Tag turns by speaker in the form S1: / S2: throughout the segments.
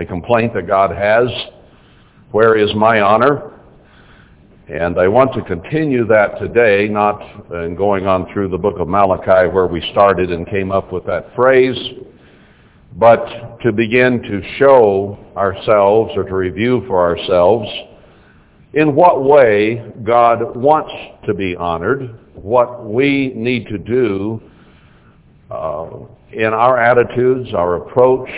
S1: a complaint that God has. Where is my honor? And I want to continue that today, not in going on through the book of Malachi where we started and came up with that phrase, but to begin to show ourselves or to review for ourselves in what way God wants to be honored, what we need to do uh, in our attitudes, our approach,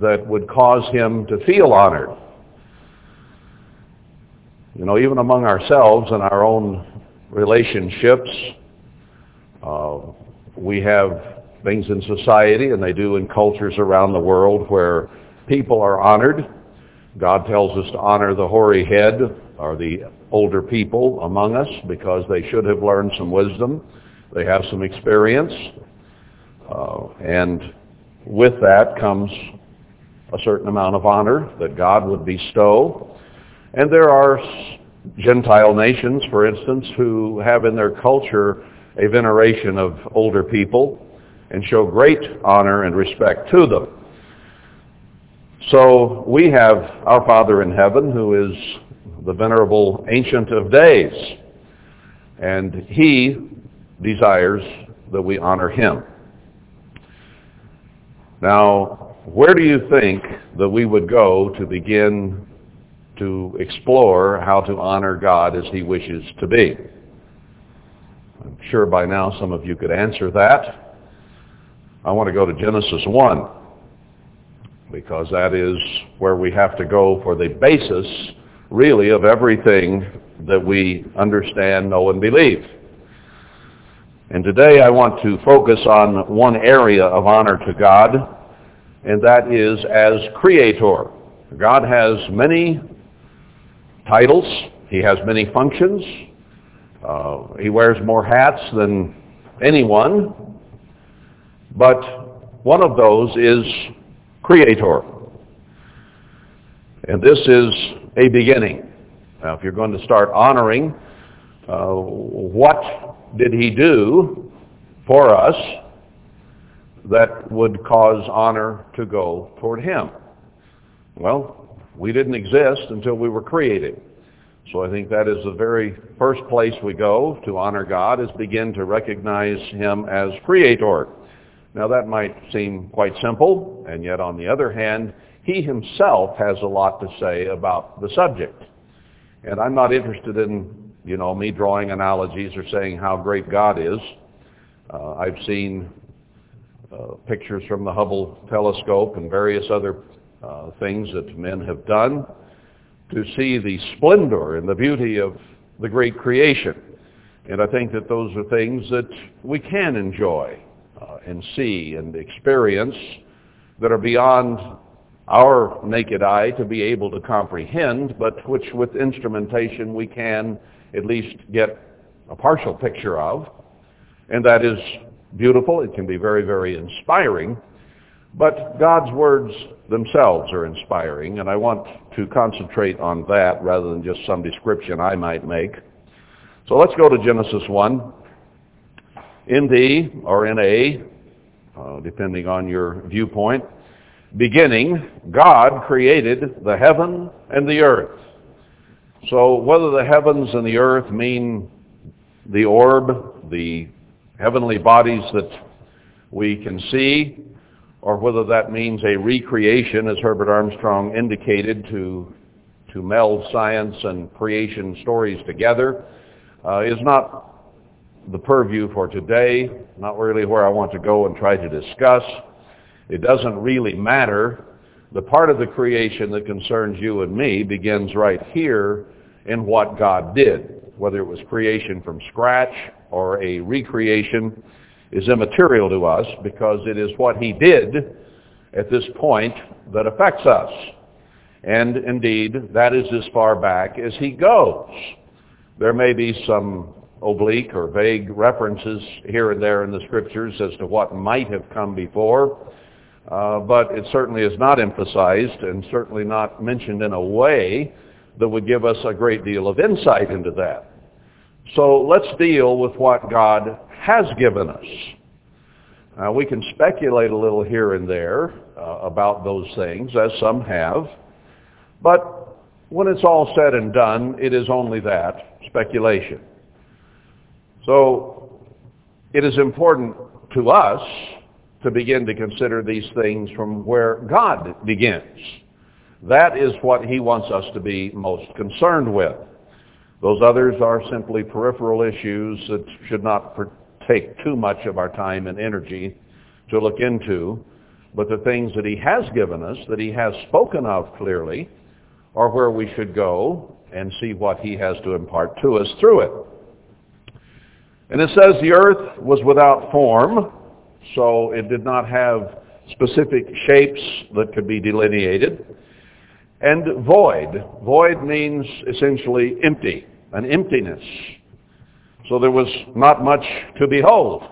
S1: that would cause him to feel honored. You know, even among ourselves and our own relationships, uh, we have things in society, and they do in cultures around the world, where people are honored. God tells us to honor the hoary head or the older people among us because they should have learned some wisdom. They have some experience. Uh, and with that comes a certain amount of honor that God would bestow. And there are Gentile nations, for instance, who have in their culture a veneration of older people and show great honor and respect to them. So we have our Father in heaven who is the venerable Ancient of Days, and he desires that we honor him. Now, where do you think that we would go to begin to explore how to honor God as he wishes to be? I'm sure by now some of you could answer that. I want to go to Genesis 1 because that is where we have to go for the basis, really, of everything that we understand, know, and believe. And today I want to focus on one area of honor to God, and that is as creator. God has many titles. He has many functions. Uh, he wears more hats than anyone. But one of those is creator. And this is a beginning. Now, if you're going to start honoring, uh, what did he do for us that would cause honor to go toward him? Well, we didn't exist until we were created. So I think that is the very first place we go to honor God is begin to recognize him as creator. Now that might seem quite simple, and yet on the other hand, he himself has a lot to say about the subject. And I'm not interested in you know, me drawing analogies or saying how great God is. Uh, I've seen uh, pictures from the Hubble telescope and various other uh, things that men have done to see the splendor and the beauty of the great creation. And I think that those are things that we can enjoy uh, and see and experience that are beyond our naked eye to be able to comprehend, but which with instrumentation we can at least get a partial picture of. And that is beautiful. It can be very, very inspiring. But God's words themselves are inspiring, and I want to concentrate on that rather than just some description I might make. So let's go to Genesis 1. In the, or in a, uh, depending on your viewpoint, beginning, God created the heaven and the earth. So whether the heavens and the earth mean the orb, the heavenly bodies that we can see, or whether that means a recreation, as Herbert Armstrong indicated, to, to meld science and creation stories together, uh, is not the purview for today, not really where I want to go and try to discuss. It doesn't really matter. The part of the creation that concerns you and me begins right here in what God did. Whether it was creation from scratch or a recreation is immaterial to us because it is what he did at this point that affects us. And indeed, that is as far back as he goes. There may be some oblique or vague references here and there in the scriptures as to what might have come before, uh, but it certainly is not emphasized and certainly not mentioned in a way that would give us a great deal of insight into that. So let's deal with what God has given us. We can speculate a little here and there uh, about those things, as some have, but when it's all said and done, it is only that, speculation. So it is important to us to begin to consider these things from where God begins. That is what he wants us to be most concerned with. Those others are simply peripheral issues that should not take too much of our time and energy to look into, but the things that he has given us, that he has spoken of clearly, are where we should go and see what he has to impart to us through it. And it says the earth was without form, so it did not have specific shapes that could be delineated. And void. Void means essentially empty, an emptiness. So there was not much to behold.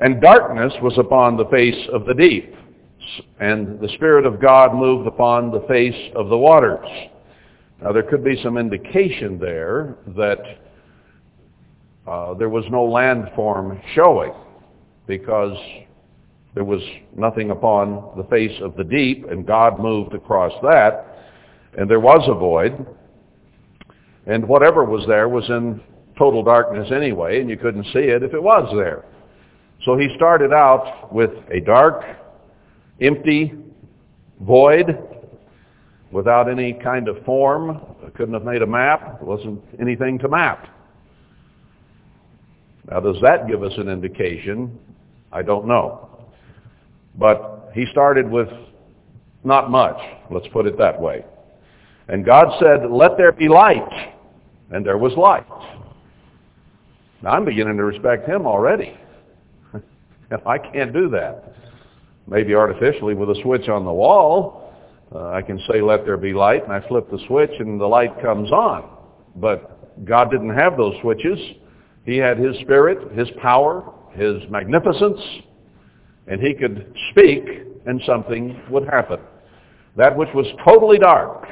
S1: And darkness was upon the face of the deep, and the Spirit of God moved upon the face of the waters. Now there could be some indication there that uh, there was no landform showing because there was nothing upon the face of the deep, and God moved across that, and there was a void, and whatever was there was in total darkness anyway, and you couldn't see it if it was there. So he started out with a dark, empty void without any kind of form. Couldn't have made a map. There wasn't anything to map. Now, does that give us an indication? I don't know. But he started with not much, let's put it that way. And God said, let there be light. And there was light. Now I'm beginning to respect him already. I can't do that. Maybe artificially with a switch on the wall, uh, I can say let there be light and I flip the switch and the light comes on. But God didn't have those switches. He had his spirit, his power, his magnificence, and he could speak and something would happen. That which was totally dark,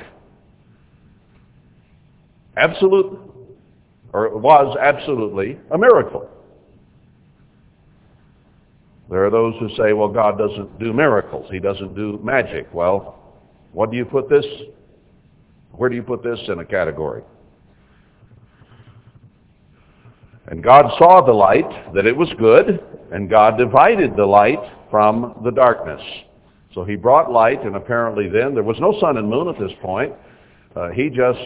S1: absolute, or was absolutely a miracle. There are those who say, well, God doesn't do miracles. He doesn't do magic. Well, what do you put this? Where do you put this in a category? And God saw the light, that it was good, and God divided the light from the darkness. So he brought light, and apparently then, there was no sun and moon at this point. Uh, he just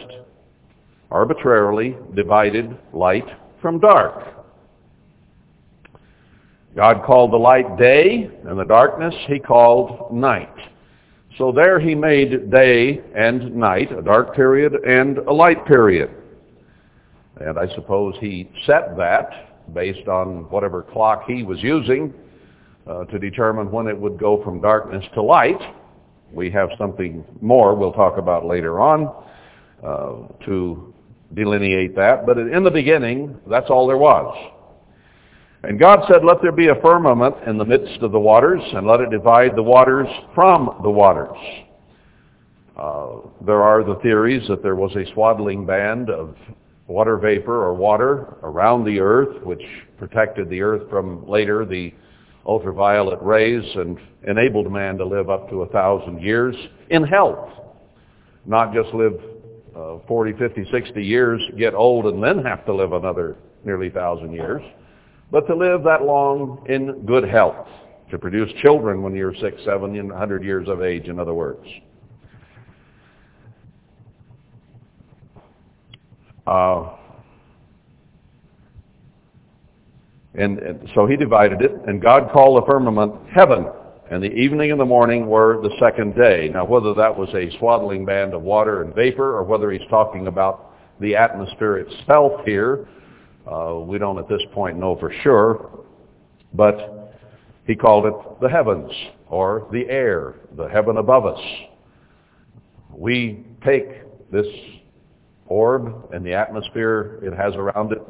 S1: arbitrarily divided light from dark. God called the light day, and the darkness he called night. So there he made day and night, a dark period and a light period. And I suppose he set that based on whatever clock he was using uh, to determine when it would go from darkness to light. We have something more we'll talk about later on uh, to delineate that. But in the beginning, that's all there was. And God said, let there be a firmament in the midst of the waters, and let it divide the waters from the waters. Uh, there are the theories that there was a swaddling band of water vapor or water around the earth, which protected the earth from later the ultraviolet rays and enabled man to live up to a thousand years in health. Not just live uh, 40, 50, 60 years, get old, and then have to live another nearly thousand years but to live that long in good health, to produce children when you're six, seven, and 100 years of age, in other words. Uh, and, and so he divided it, and God called the firmament heaven, and the evening and the morning were the second day. Now, whether that was a swaddling band of water and vapor, or whether he's talking about the atmosphere itself here, uh, we don't at this point know for sure, but he called it the heavens or the air, the heaven above us. We take this orb and the atmosphere it has around it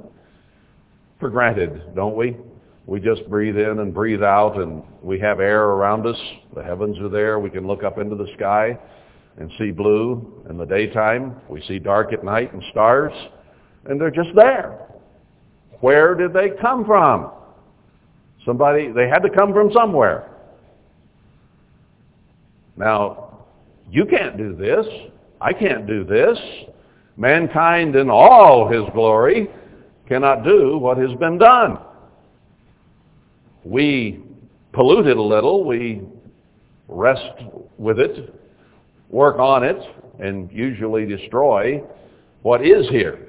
S1: for granted, don't we? We just breathe in and breathe out and we have air around us. The heavens are there. We can look up into the sky and see blue in the daytime. We see dark at night and stars. And they're just there. Where did they come from? Somebody, they had to come from somewhere. Now, you can't do this. I can't do this. Mankind in all his glory cannot do what has been done. We pollute it a little. We rest with it, work on it, and usually destroy what is here.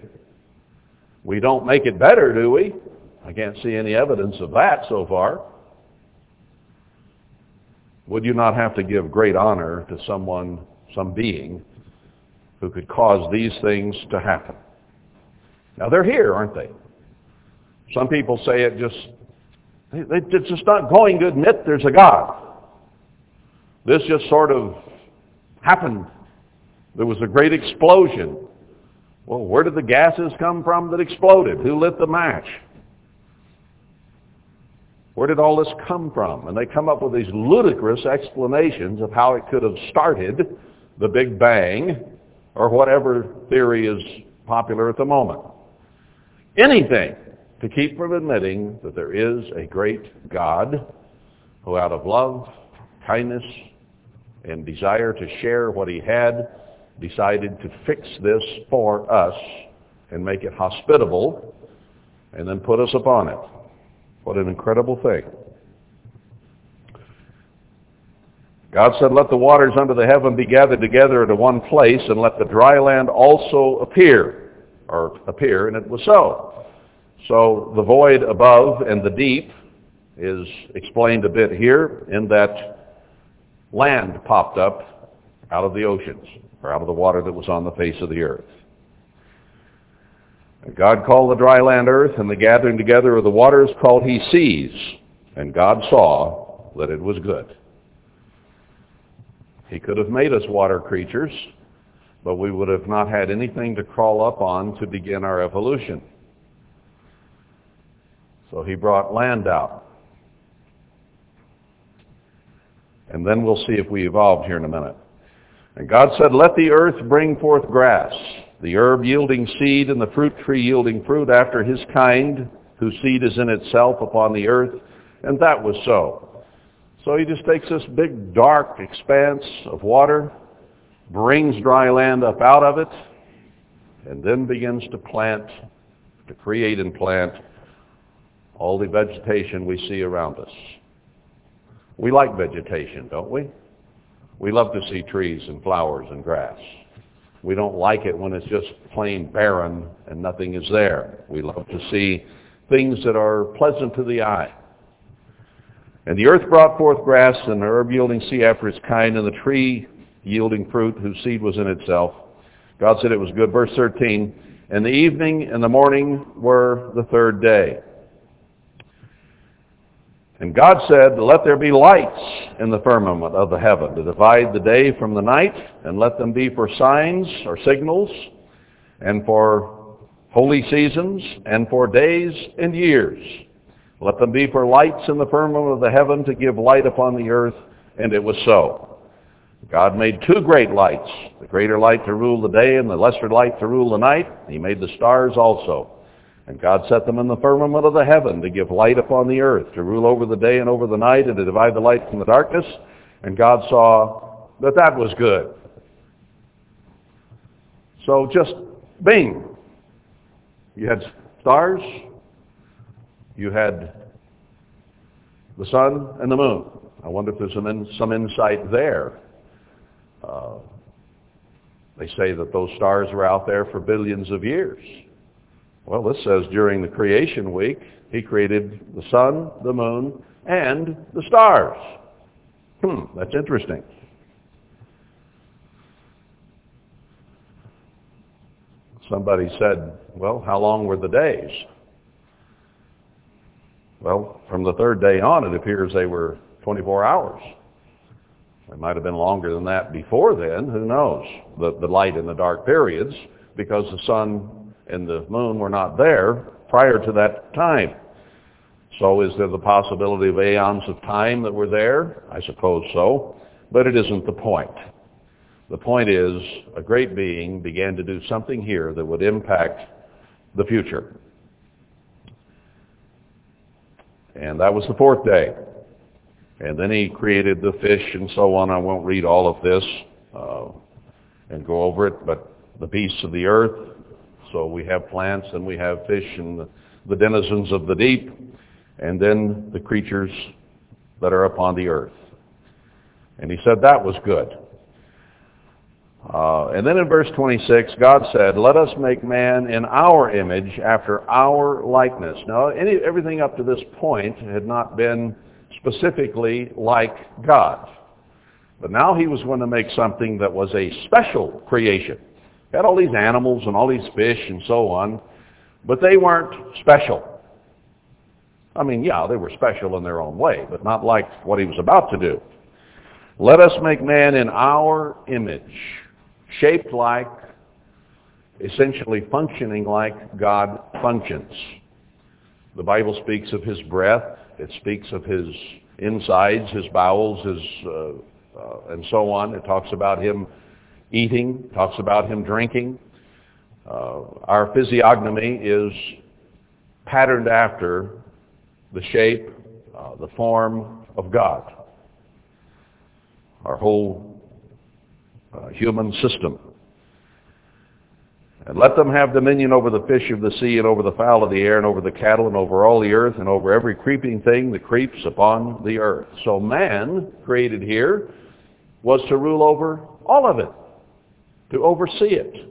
S1: We don't make it better, do we? I can't see any evidence of that so far. Would you not have to give great honor to someone, some being, who could cause these things to happen? Now they're here, aren't they? Some people say it just, it's just not going to admit there's a God. This just sort of happened. There was a great explosion. Well, where did the gases come from that exploded? Who lit the match? Where did all this come from? And they come up with these ludicrous explanations of how it could have started the Big Bang or whatever theory is popular at the moment. Anything to keep from admitting that there is a great God who out of love, kindness, and desire to share what he had decided to fix this for us and make it hospitable and then put us upon it. What an incredible thing. God said, let the waters under the heaven be gathered together into one place, and let the dry land also appear, or appear, and it was so. So the void above and the deep is explained a bit here in that land popped up out of the oceans, or out of the water that was on the face of the earth. And God called the dry land earth, and the gathering together of the waters called he seas. And God saw that it was good. He could have made us water creatures, but we would have not had anything to crawl up on to begin our evolution. So he brought land out. And then we'll see if we evolved here in a minute. And God said, let the earth bring forth grass, the herb yielding seed and the fruit tree yielding fruit after his kind, whose seed is in itself upon the earth. And that was so. So he just takes this big dark expanse of water, brings dry land up out of it, and then begins to plant, to create and plant all the vegetation we see around us. We like vegetation, don't we? We love to see trees and flowers and grass. We don't like it when it's just plain barren and nothing is there. We love to see things that are pleasant to the eye. And the earth brought forth grass and herb yielding seed after its kind and the tree yielding fruit whose seed was in itself. God said it was good. Verse 13, and the evening and the morning were the third day. And God said, let there be lights in the firmament of the heaven to divide the day from the night, and let them be for signs or signals, and for holy seasons, and for days and years. Let them be for lights in the firmament of the heaven to give light upon the earth, and it was so. God made two great lights, the greater light to rule the day and the lesser light to rule the night. He made the stars also. And God set them in the firmament of the heaven to give light upon the earth, to rule over the day and over the night, and to divide the light from the darkness. And God saw that that was good. So just bing. You had stars. You had the sun and the moon. I wonder if there's some, in, some insight there. Uh, they say that those stars were out there for billions of years. Well, this says during the creation week, he created the sun, the moon, and the stars. Hmm, that's interesting. Somebody said, well, how long were the days? Well, from the third day on, it appears they were 24 hours. They might have been longer than that before then. Who knows? The, the light and the dark periods, because the sun and the moon were not there prior to that time. So is there the possibility of aeons of time that were there? I suppose so. But it isn't the point. The point is a great being began to do something here that would impact the future. And that was the fourth day. And then he created the fish and so on. I won't read all of this uh, and go over it, but the beasts of the earth. So we have plants and we have fish and the, the denizens of the deep, and then the creatures that are upon the earth. And he said that was good. Uh, and then in verse 26, God said, let us make man in our image after our likeness. Now, any, everything up to this point had not been specifically like God. But now he was going to make something that was a special creation. He had all these animals and all these fish and so on, but they weren't special. I mean, yeah, they were special in their own way, but not like what he was about to do. Let us make man in our image shaped like, essentially functioning like God functions. The Bible speaks of his breath. It speaks of his insides, his bowels, his, uh, uh, and so on. It talks about him eating, talks about him drinking. Uh, our physiognomy is patterned after the shape, uh, the form of God. Our whole uh, human system. And let them have dominion over the fish of the sea and over the fowl of the air and over the cattle and over all the earth and over every creeping thing that creeps upon the earth. So man, created here, was to rule over all of it, to oversee it.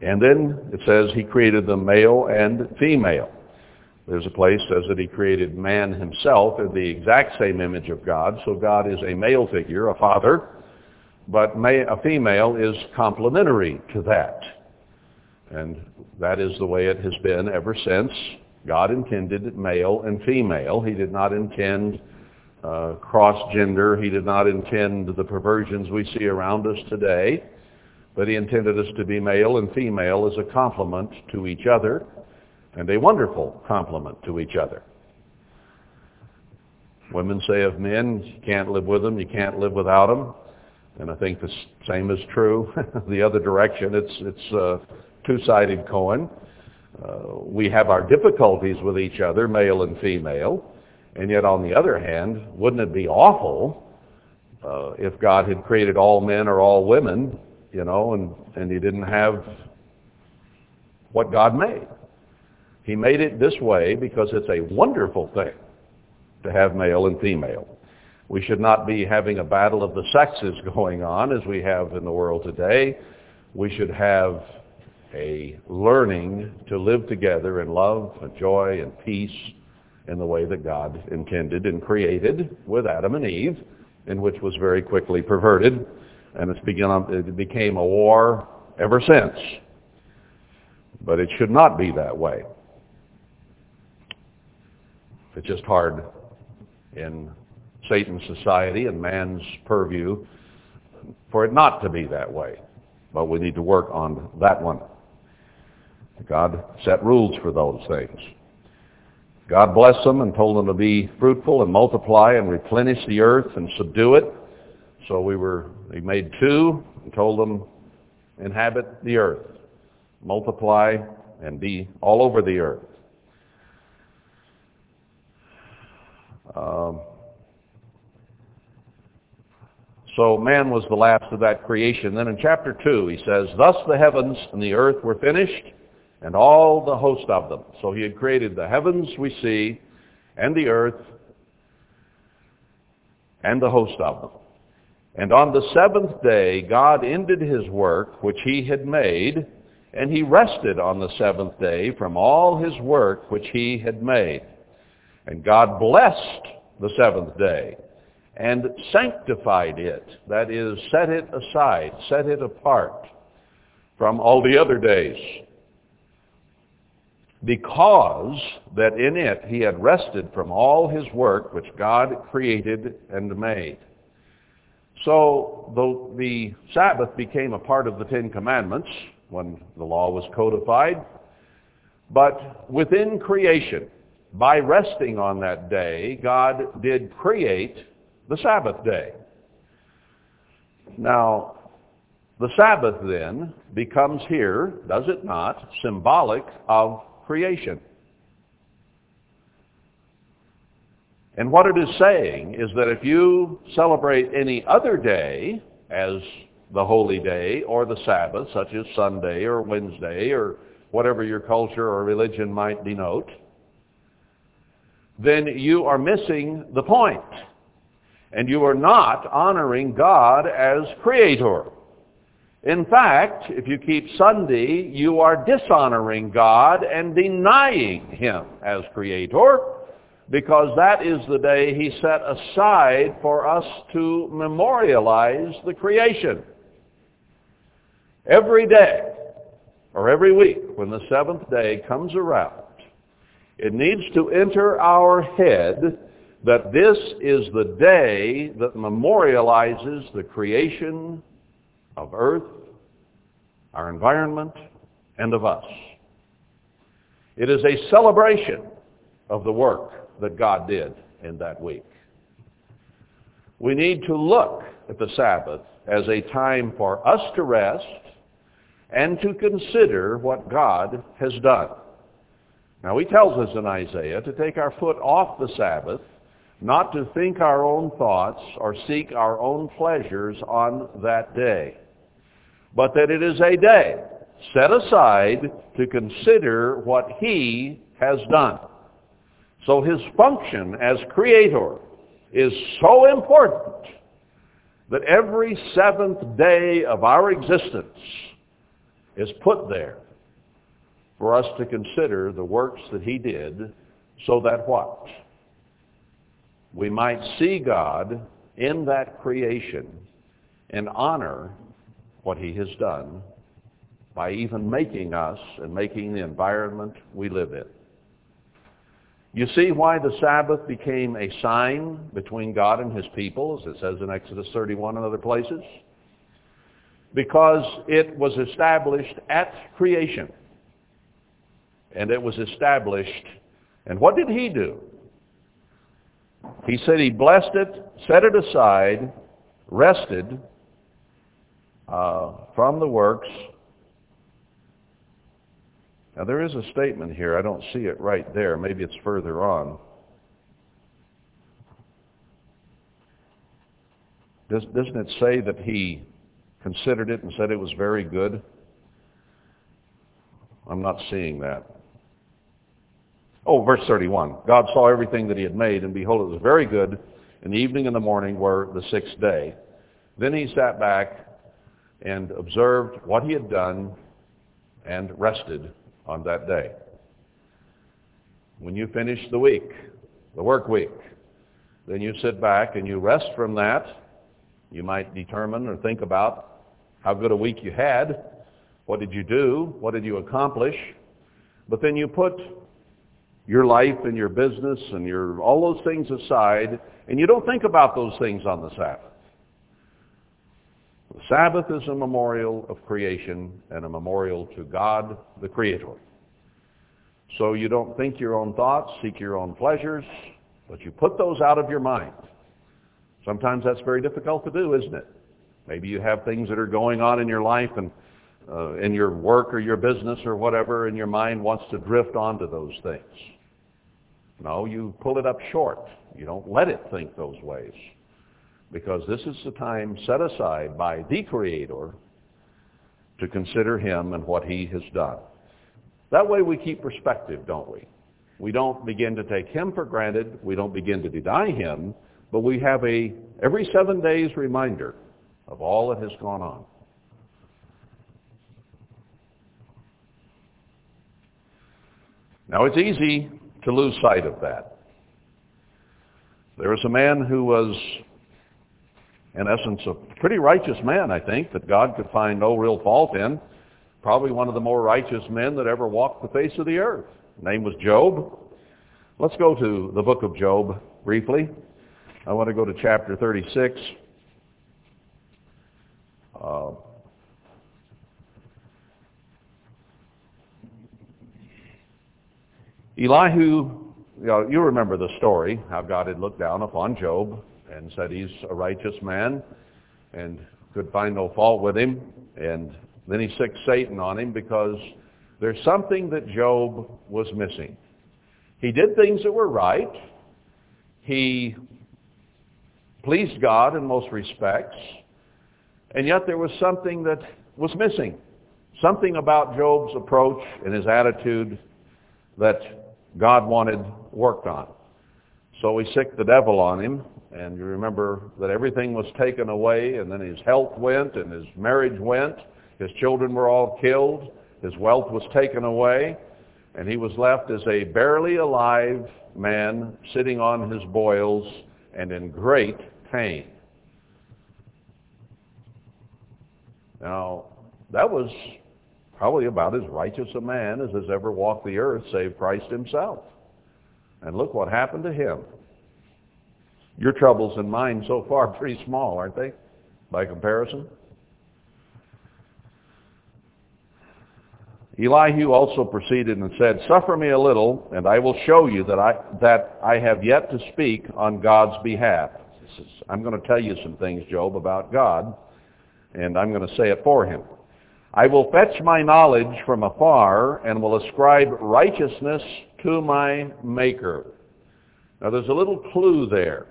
S1: And then it says he created them male and female. There's a place says that he created man himself in the exact same image of God. So God is a male figure, a father, but a female is complementary to that. And that is the way it has been ever since. God intended male and female. He did not intend uh, cross-gender. He did not intend the perversions we see around us today. But he intended us to be male and female as a complement to each other and a wonderful complement to each other. Women say of men, you can't live with them, you can't live without them. And I think the same is true the other direction. It's, it's a two-sided coin. Uh, we have our difficulties with each other, male and female. And yet on the other hand, wouldn't it be awful uh, if God had created all men or all women, you know, and, and he didn't have what God made? He made it this way because it's a wonderful thing to have male and female. We should not be having a battle of the sexes going on as we have in the world today. We should have a learning to live together in love and joy and peace in the way that God intended and created with Adam and Eve, in which was very quickly perverted, and it's begun, it became a war ever since. But it should not be that way. It's just hard in Satan's society and man's purview for it not to be that way. But we need to work on that one. God set rules for those things. God blessed them and told them to be fruitful and multiply and replenish the earth and subdue it. So we were, he made two and told them, inhabit the earth, multiply and be all over the earth. Um, so man was the last of that creation. Then in chapter 2 he says, Thus the heavens and the earth were finished, and all the host of them. So he had created the heavens we see, and the earth, and the host of them. And on the seventh day God ended his work which he had made, and he rested on the seventh day from all his work which he had made. And God blessed the seventh day and sanctified it. That is, set it aside, set it apart from all the other days. Because that in it he had rested from all his work which God created and made. So the, the Sabbath became a part of the Ten Commandments when the law was codified. But within creation, by resting on that day, God did create the Sabbath day. Now, the Sabbath then becomes here, does it not, symbolic of creation. And what it is saying is that if you celebrate any other day as the holy day or the Sabbath, such as Sunday or Wednesday or whatever your culture or religion might denote, then you are missing the point. And you are not honoring God as creator. In fact, if you keep Sunday, you are dishonoring God and denying him as creator because that is the day he set aside for us to memorialize the creation. Every day, or every week, when the seventh day comes around, it needs to enter our head that this is the day that memorializes the creation of earth, our environment, and of us. It is a celebration of the work that God did in that week. We need to look at the Sabbath as a time for us to rest and to consider what God has done. Now he tells us in Isaiah to take our foot off the Sabbath, not to think our own thoughts or seek our own pleasures on that day, but that it is a day set aside to consider what he has done. So his function as creator is so important that every seventh day of our existence is put there for us to consider the works that he did so that what? We might see God in that creation and honor what he has done by even making us and making the environment we live in. You see why the Sabbath became a sign between God and his people, as it says in Exodus 31 and other places? Because it was established at creation and it was established. And what did he do? He said he blessed it, set it aside, rested uh, from the works. Now there is a statement here. I don't see it right there. Maybe it's further on. Does, doesn't it say that he considered it and said it was very good? I'm not seeing that. Oh, verse 31. God saw everything that he had made, and behold, it was very good. And the evening and the morning were the sixth day. Then he sat back and observed what he had done and rested on that day. When you finish the week, the work week, then you sit back and you rest from that. You might determine or think about how good a week you had. What did you do? What did you accomplish? But then you put your life and your business and your all those things aside, and you don't think about those things on the Sabbath. The Sabbath is a memorial of creation and a memorial to God, the Creator. So you don't think your own thoughts, seek your own pleasures, but you put those out of your mind. Sometimes that's very difficult to do, isn't it? Maybe you have things that are going on in your life and uh, in your work or your business or whatever, and your mind wants to drift onto those things. No, you pull it up short. You don't let it think those ways. Because this is the time set aside by the Creator to consider Him and what He has done. That way we keep perspective, don't we? We don't begin to take Him for granted. We don't begin to deny Him. But we have a every seven days reminder of all that has gone on. Now it's easy to lose sight of that. There was a man who was, in essence, a pretty righteous man, I think, that God could find no real fault in. Probably one of the more righteous men that ever walked the face of the earth. His name was Job. Let's go to the book of Job briefly. I want to go to chapter 36. Uh, Elihu, you, know, you remember the story, how God had looked down upon Job and said he's a righteous man and could find no fault with him. And then he sicked Satan on him because there's something that Job was missing. He did things that were right. He pleased God in most respects, and yet there was something that was missing. Something about Job's approach and his attitude that God wanted worked on. So he sicked the devil on him, and you remember that everything was taken away, and then his health went, and his marriage went, his children were all killed, his wealth was taken away, and he was left as a barely alive man sitting on his boils and in great pain. Now, that was probably about as righteous a man as has ever walked the earth, save Christ himself. And look what happened to him. Your troubles and mine so far are pretty small, aren't they, by comparison? Elihu also proceeded and said, Suffer me a little, and I will show you that I, that I have yet to speak on God's behalf. Is, I'm going to tell you some things, Job, about God, and I'm going to say it for him. I will fetch my knowledge from afar and will ascribe righteousness to my Maker. Now there's a little clue there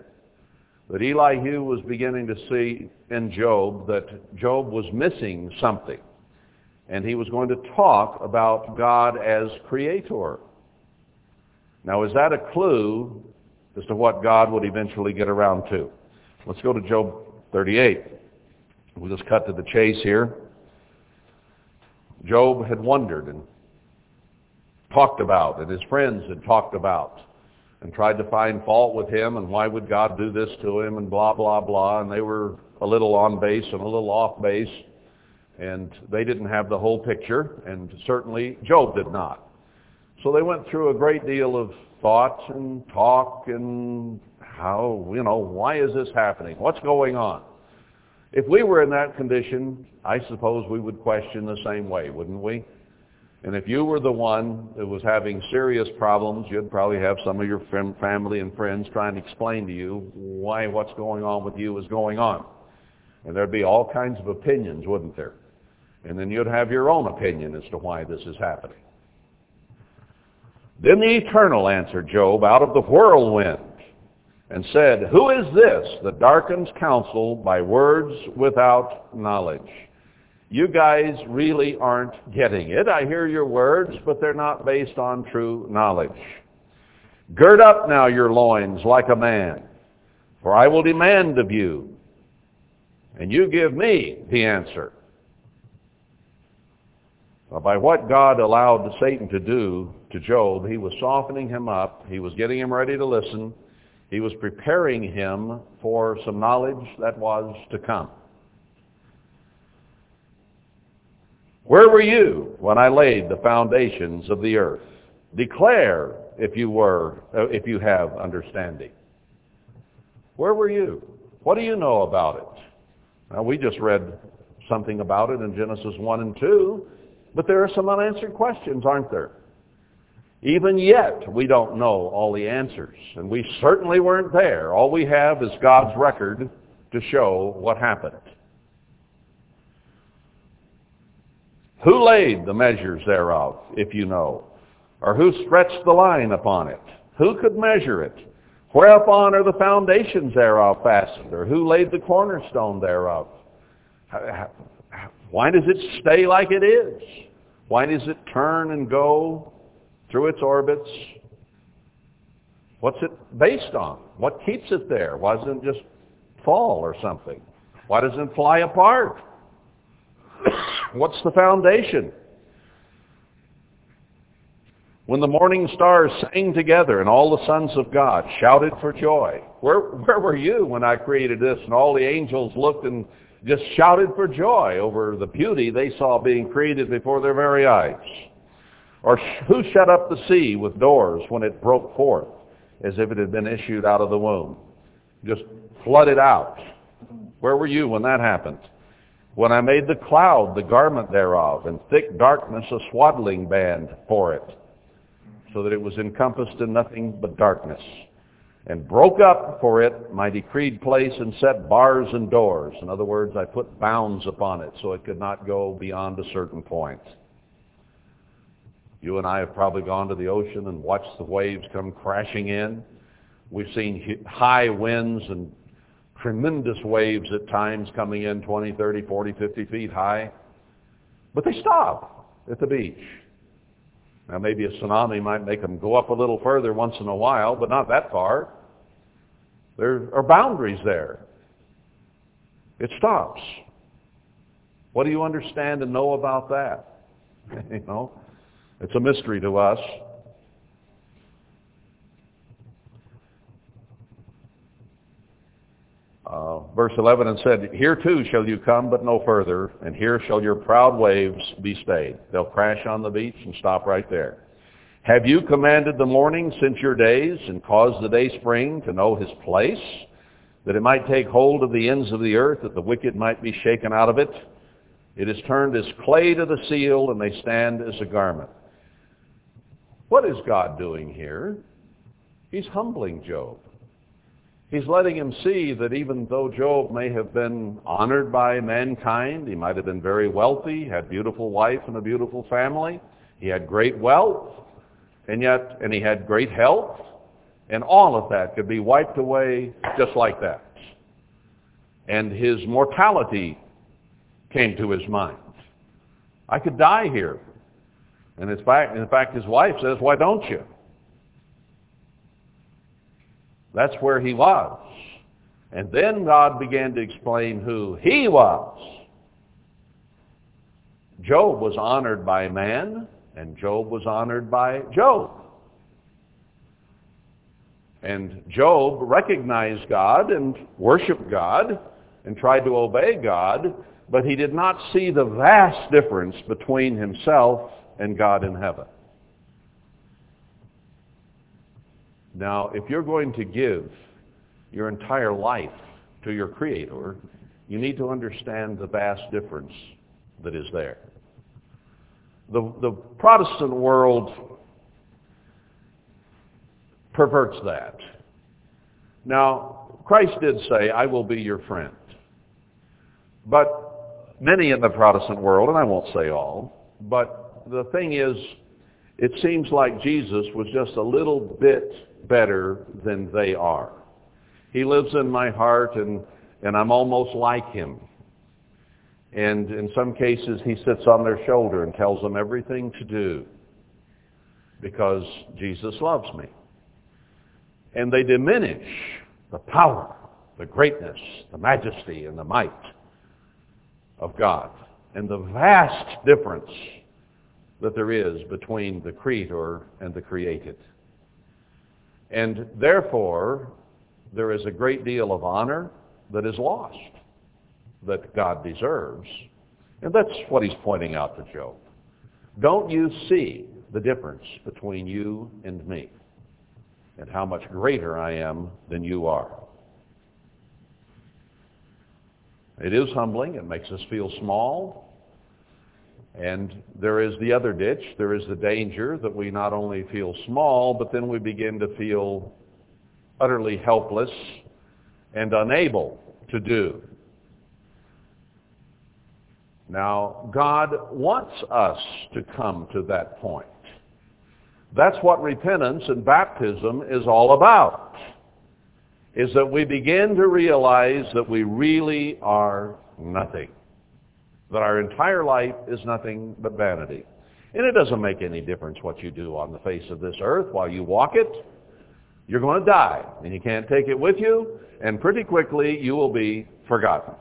S1: that Elihu was beginning to see in Job that Job was missing something. And he was going to talk about God as creator. Now is that a clue as to what God would eventually get around to? Let's go to Job 38. We'll just cut to the chase here. Job had wondered and talked about, and his friends had talked about, and tried to find fault with him, and why would God do this to him, and blah, blah, blah, and they were a little on base and a little off base, and they didn't have the whole picture, and certainly Job did not. So they went through a great deal of thought and talk and how, you know, why is this happening? What's going on? If we were in that condition, I suppose we would question the same way, wouldn't we? And if you were the one that was having serious problems, you'd probably have some of your family and friends trying to explain to you why what's going on with you is going on. And there'd be all kinds of opinions, wouldn't there? And then you'd have your own opinion as to why this is happening. Then the Eternal answered Job out of the whirlwind and said, Who is this that darkens counsel by words without knowledge? You guys really aren't getting it. I hear your words, but they're not based on true knowledge. Gird up now your loins like a man, for I will demand of you, and you give me the answer. By what God allowed Satan to do to Job, he was softening him up. He was getting him ready to listen. He was preparing him for some knowledge that was to come. Where were you when I laid the foundations of the earth? Declare if you were, uh, if you have understanding. Where were you? What do you know about it? Now, we just read something about it in Genesis 1 and 2, but there are some unanswered questions, aren't there? Even yet, we don't know all the answers, and we certainly weren't there. All we have is God's record to show what happened. Who laid the measures thereof, if you know? Or who stretched the line upon it? Who could measure it? Whereupon are the foundations thereof fastened? Or who laid the cornerstone thereof? Why does it stay like it is? Why does it turn and go through its orbits? What's it based on? What keeps it there? Why doesn't it just fall or something? Why doesn't it fly apart? What's the foundation? When the morning stars sang together and all the sons of God shouted for joy. Where, where were you when I created this and all the angels looked and just shouted for joy over the beauty they saw being created before their very eyes? Or who shut up the sea with doors when it broke forth as if it had been issued out of the womb? Just flooded out. Where were you when that happened? when I made the cloud the garment thereof, and thick darkness a swaddling band for it, so that it was encompassed in nothing but darkness, and broke up for it my decreed place and set bars and doors. In other words, I put bounds upon it so it could not go beyond a certain point. You and I have probably gone to the ocean and watched the waves come crashing in. We've seen high winds and tremendous waves at times coming in 20, 30, 40, 50 feet high. But they stop at the beach. Now maybe a tsunami might make them go up a little further once in a while, but not that far. There are boundaries there. It stops. What do you understand and know about that? you know, it's a mystery to us. Uh, verse 11 and said, Here too shall you come, but no further, and here shall your proud waves be stayed. They'll crash on the beach and stop right there. Have you commanded the morning since your days, and caused the day spring to know his place, that it might take hold of the ends of the earth, that the wicked might be shaken out of it? It is turned as clay to the seal, and they stand as a garment. What is God doing here? He's humbling Job. He's letting him see that even though Job may have been honored by mankind, he might have been very wealthy, had a beautiful wife and a beautiful family, he had great wealth, and yet, and he had great health, and all of that could be wiped away just like that. And his mortality came to his mind. I could die here. And in fact, in fact, his wife says, why don't you? That's where he was. And then God began to explain who he was. Job was honored by man, and Job was honored by Job. And Job recognized God and worshiped God and tried to obey God, but he did not see the vast difference between himself and God in heaven. Now, if you're going to give your entire life to your Creator, you need to understand the vast difference that is there. The, the Protestant world perverts that. Now, Christ did say, I will be your friend. But many in the Protestant world, and I won't say all, but the thing is, it seems like Jesus was just a little bit better than they are. He lives in my heart and, and I'm almost like him. And in some cases he sits on their shoulder and tells them everything to do because Jesus loves me. And they diminish the power, the greatness, the majesty, and the might of God and the vast difference that there is between the creator and the created. And therefore, there is a great deal of honor that is lost that God deserves. And that's what he's pointing out to Job. Don't you see the difference between you and me and how much greater I am than you are? It is humbling. It makes us feel small. And there is the other ditch. There is the danger that we not only feel small, but then we begin to feel utterly helpless and unable to do. Now, God wants us to come to that point. That's what repentance and baptism is all about, is that we begin to realize that we really are nothing that our entire life is nothing but vanity. And it doesn't make any difference what you do on the face of this earth while you walk it. You're going to die, and you can't take it with you, and pretty quickly you will be forgotten.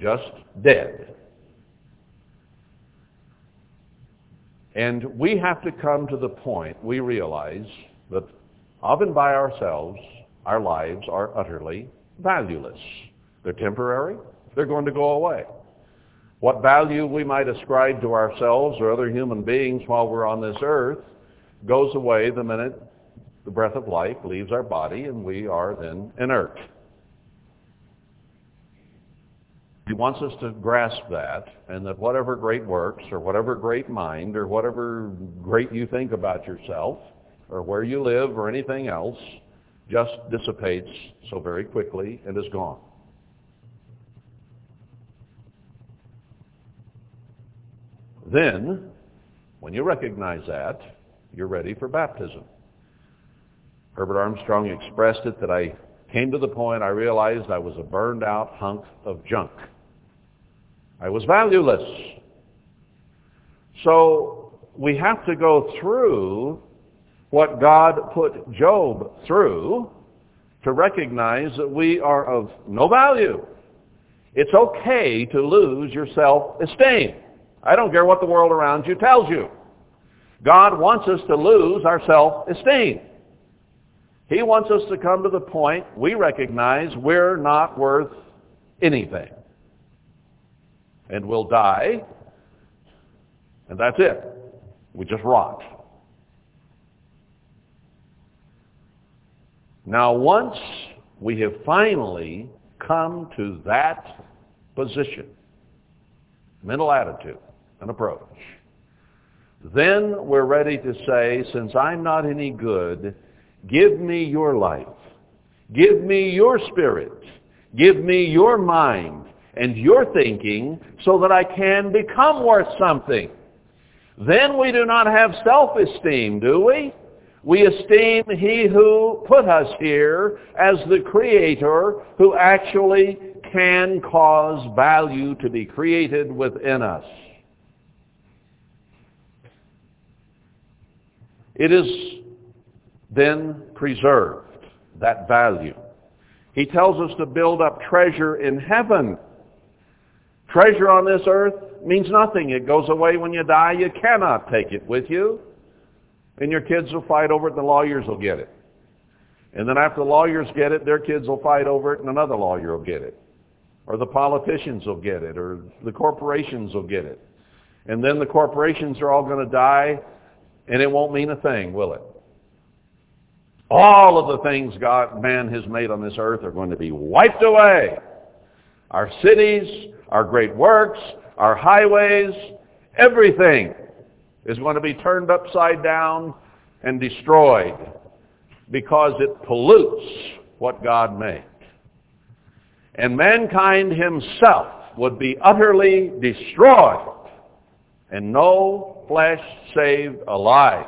S1: Just dead. And we have to come to the point we realize that of and by ourselves, our lives are utterly valueless. They're temporary. They're going to go away. What value we might ascribe to ourselves or other human beings while we're on this earth goes away the minute the breath of life leaves our body and we are then inert. He wants us to grasp that and that whatever great works or whatever great mind or whatever great you think about yourself or where you live or anything else just dissipates so very quickly and is gone. Then, when you recognize that, you're ready for baptism. Herbert Armstrong expressed it that I came to the point I realized I was a burned out hunk of junk. I was valueless. So we have to go through what God put Job through to recognize that we are of no value. It's okay to lose your self-esteem. I don't care what the world around you tells you. God wants us to lose our self-esteem. He wants us to come to the point we recognize we're not worth anything. And we'll die, and that's it. We just rot. Now once we have finally come to that position, mental attitude and approach, then we're ready to say, since I'm not any good, give me your life. Give me your spirit. Give me your mind and your thinking so that I can become worth something. Then we do not have self-esteem, do we? We esteem he who put us here as the creator who actually can cause value to be created within us. It is then preserved, that value. He tells us to build up treasure in heaven. Treasure on this earth means nothing. It goes away when you die. You cannot take it with you. And your kids will fight over it and the lawyers will get it. And then after the lawyers get it, their kids will fight over it and another lawyer will get it. Or the politicians will get it. Or the corporations will get it. And then the corporations are all going to die and it won't mean a thing, will it? All of the things God, man has made on this earth are going to be wiped away. Our cities, our great works, our highways, everything is going to be turned upside down and destroyed because it pollutes what God made. And mankind himself would be utterly destroyed and no flesh saved alive.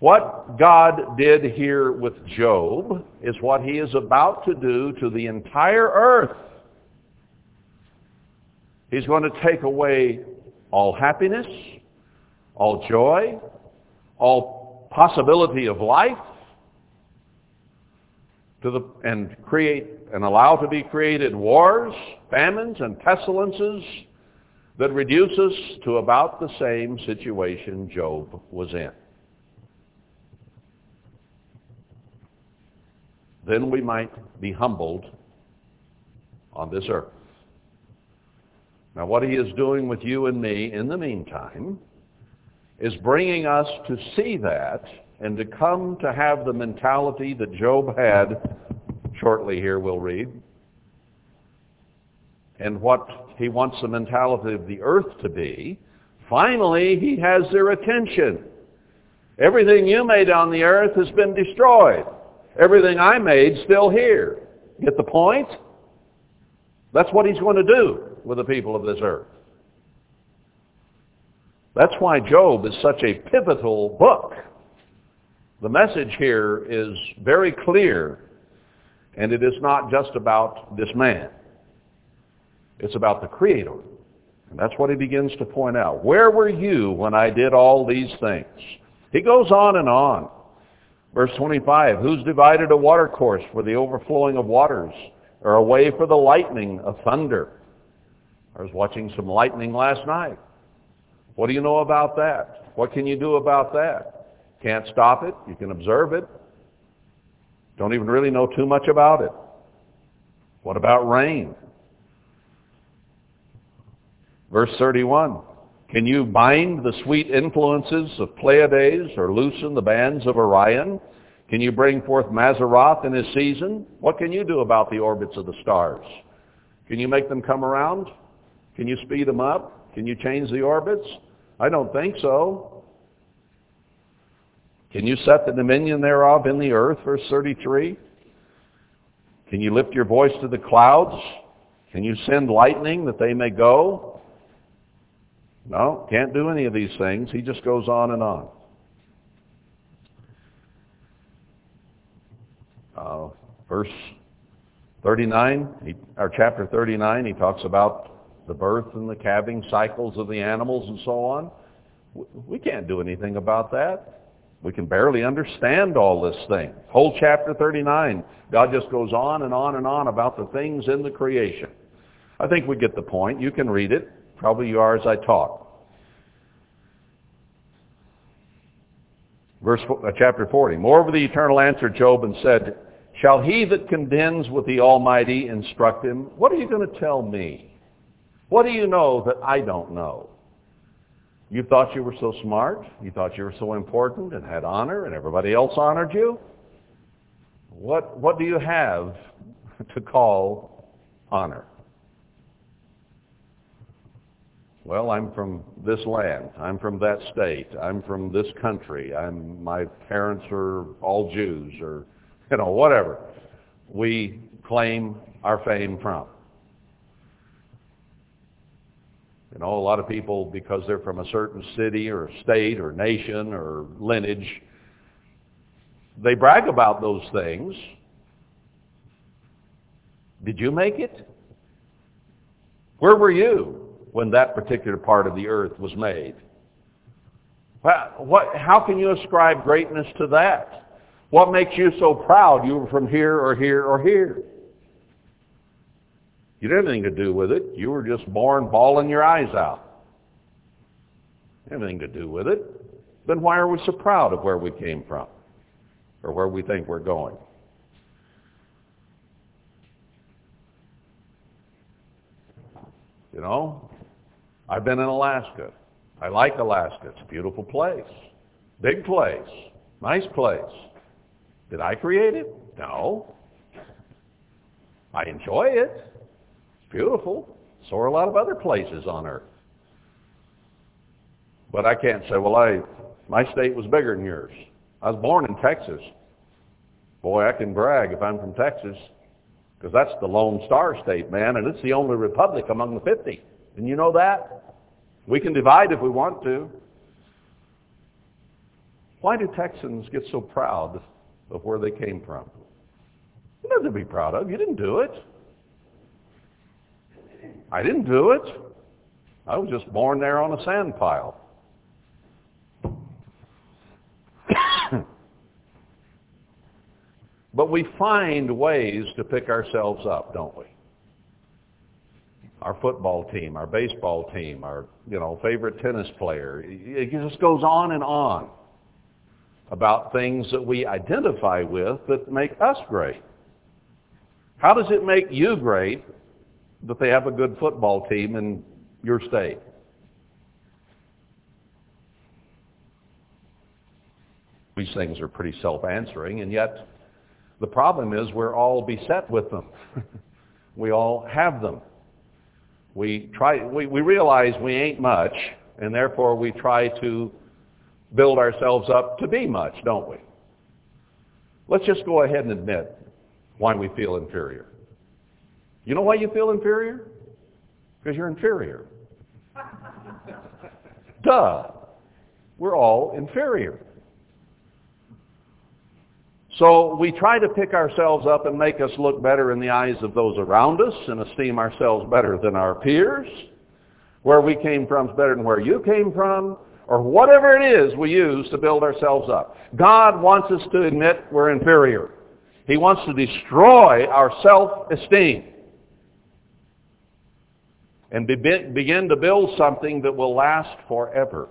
S1: What God did here with Job is what he is about to do to the entire earth. He's going to take away all happiness, all joy, all possibility of life, to the, and create and allow to be created wars, famines, and pestilences that reduces to about the same situation Job was in. Then we might be humbled on this earth. Now what he is doing with you and me in the meantime is bringing us to see that and to come to have the mentality that Job had shortly here we'll read. And what he wants the mentality of the earth to be. Finally, he has their attention. Everything you made on the earth has been destroyed. Everything I made still here. Get the point? That's what he's going to do with the people of this earth. That's why Job is such a pivotal book. The message here is very clear, and it is not just about this man. It's about the Creator. And that's what he begins to point out. Where were you when I did all these things? He goes on and on. Verse 25, who's divided a watercourse for the overflowing of waters, or a way for the lightning of thunder? I was watching some lightning last night. What do you know about that? What can you do about that? Can't stop it. You can observe it. Don't even really know too much about it. What about rain? Verse 31. Can you bind the sweet influences of Pleiades or loosen the bands of Orion? Can you bring forth Mazzaroth in his season? What can you do about the orbits of the stars? Can you make them come around? Can you speed them up? Can you change the orbits? I don't think so. Can you set the dominion thereof in the earth, verse 33? Can you lift your voice to the clouds? Can you send lightning that they may go? No, can't do any of these things. He just goes on and on. Uh, verse 39, he, or chapter 39, he talks about the birth and the calving cycles of the animals and so on. We can't do anything about that. We can barely understand all this thing. Whole chapter 39, God just goes on and on and on about the things in the creation. I think we get the point. You can read it. Probably you are as I talk. Verse, uh, chapter 40. Moreover, the Eternal answered Job and said, Shall he that contends with the Almighty instruct him? What are you going to tell me? What do you know that I don't know? You thought you were so smart. You thought you were so important and had honor and everybody else honored you. What, what do you have to call honor? Well, I'm from this land. I'm from that state. I'm from this country. I'm, my parents are all Jews or, you know, whatever we claim our fame from. You know, a lot of people, because they're from a certain city or state or nation or lineage, they brag about those things. Did you make it? Where were you? When that particular part of the earth was made. What, how can you ascribe greatness to that? What makes you so proud you were from here or here or here? You didn't have anything to do with it. You were just born bawling your eyes out. Anything to do with it. Then why are we so proud of where we came from? Or where we think we're going? You know, I've been in Alaska. I like Alaska. It's a beautiful place. Big place. Nice place. Did I create it? No. I enjoy it. It's beautiful. So are a lot of other places on earth. But I can't say, well, I, my state was bigger than yours. I was born in Texas. Boy, I can brag if I'm from Texas, because that's the Lone Star State, man, and it's the only republic among the 50. And you know that? We can divide if we want to. Why do Texans get so proud of where they came from? Nothing to be proud of. You didn't do it. I didn't do it. I was just born there on a sand pile. but we find ways to pick ourselves up, don't we? Our football team, our baseball team, our you know favorite tennis player. It just goes on and on about things that we identify with that make us great. How does it make you great that they have a good football team in your state? These things are pretty self-answering, and yet the problem is we're all beset with them. we all have them we try we, we realize we ain't much and therefore we try to build ourselves up to be much don't we? Let's just go ahead and admit why we feel inferior. You know why you feel inferior? Because you're inferior. Duh. We're all inferior so we try to pick ourselves up and make us look better in the eyes of those around us and esteem ourselves better than our peers. Where we came from is better than where you came from, or whatever it is we use to build ourselves up. God wants us to admit we're inferior. He wants to destroy our self-esteem and be- begin to build something that will last forever.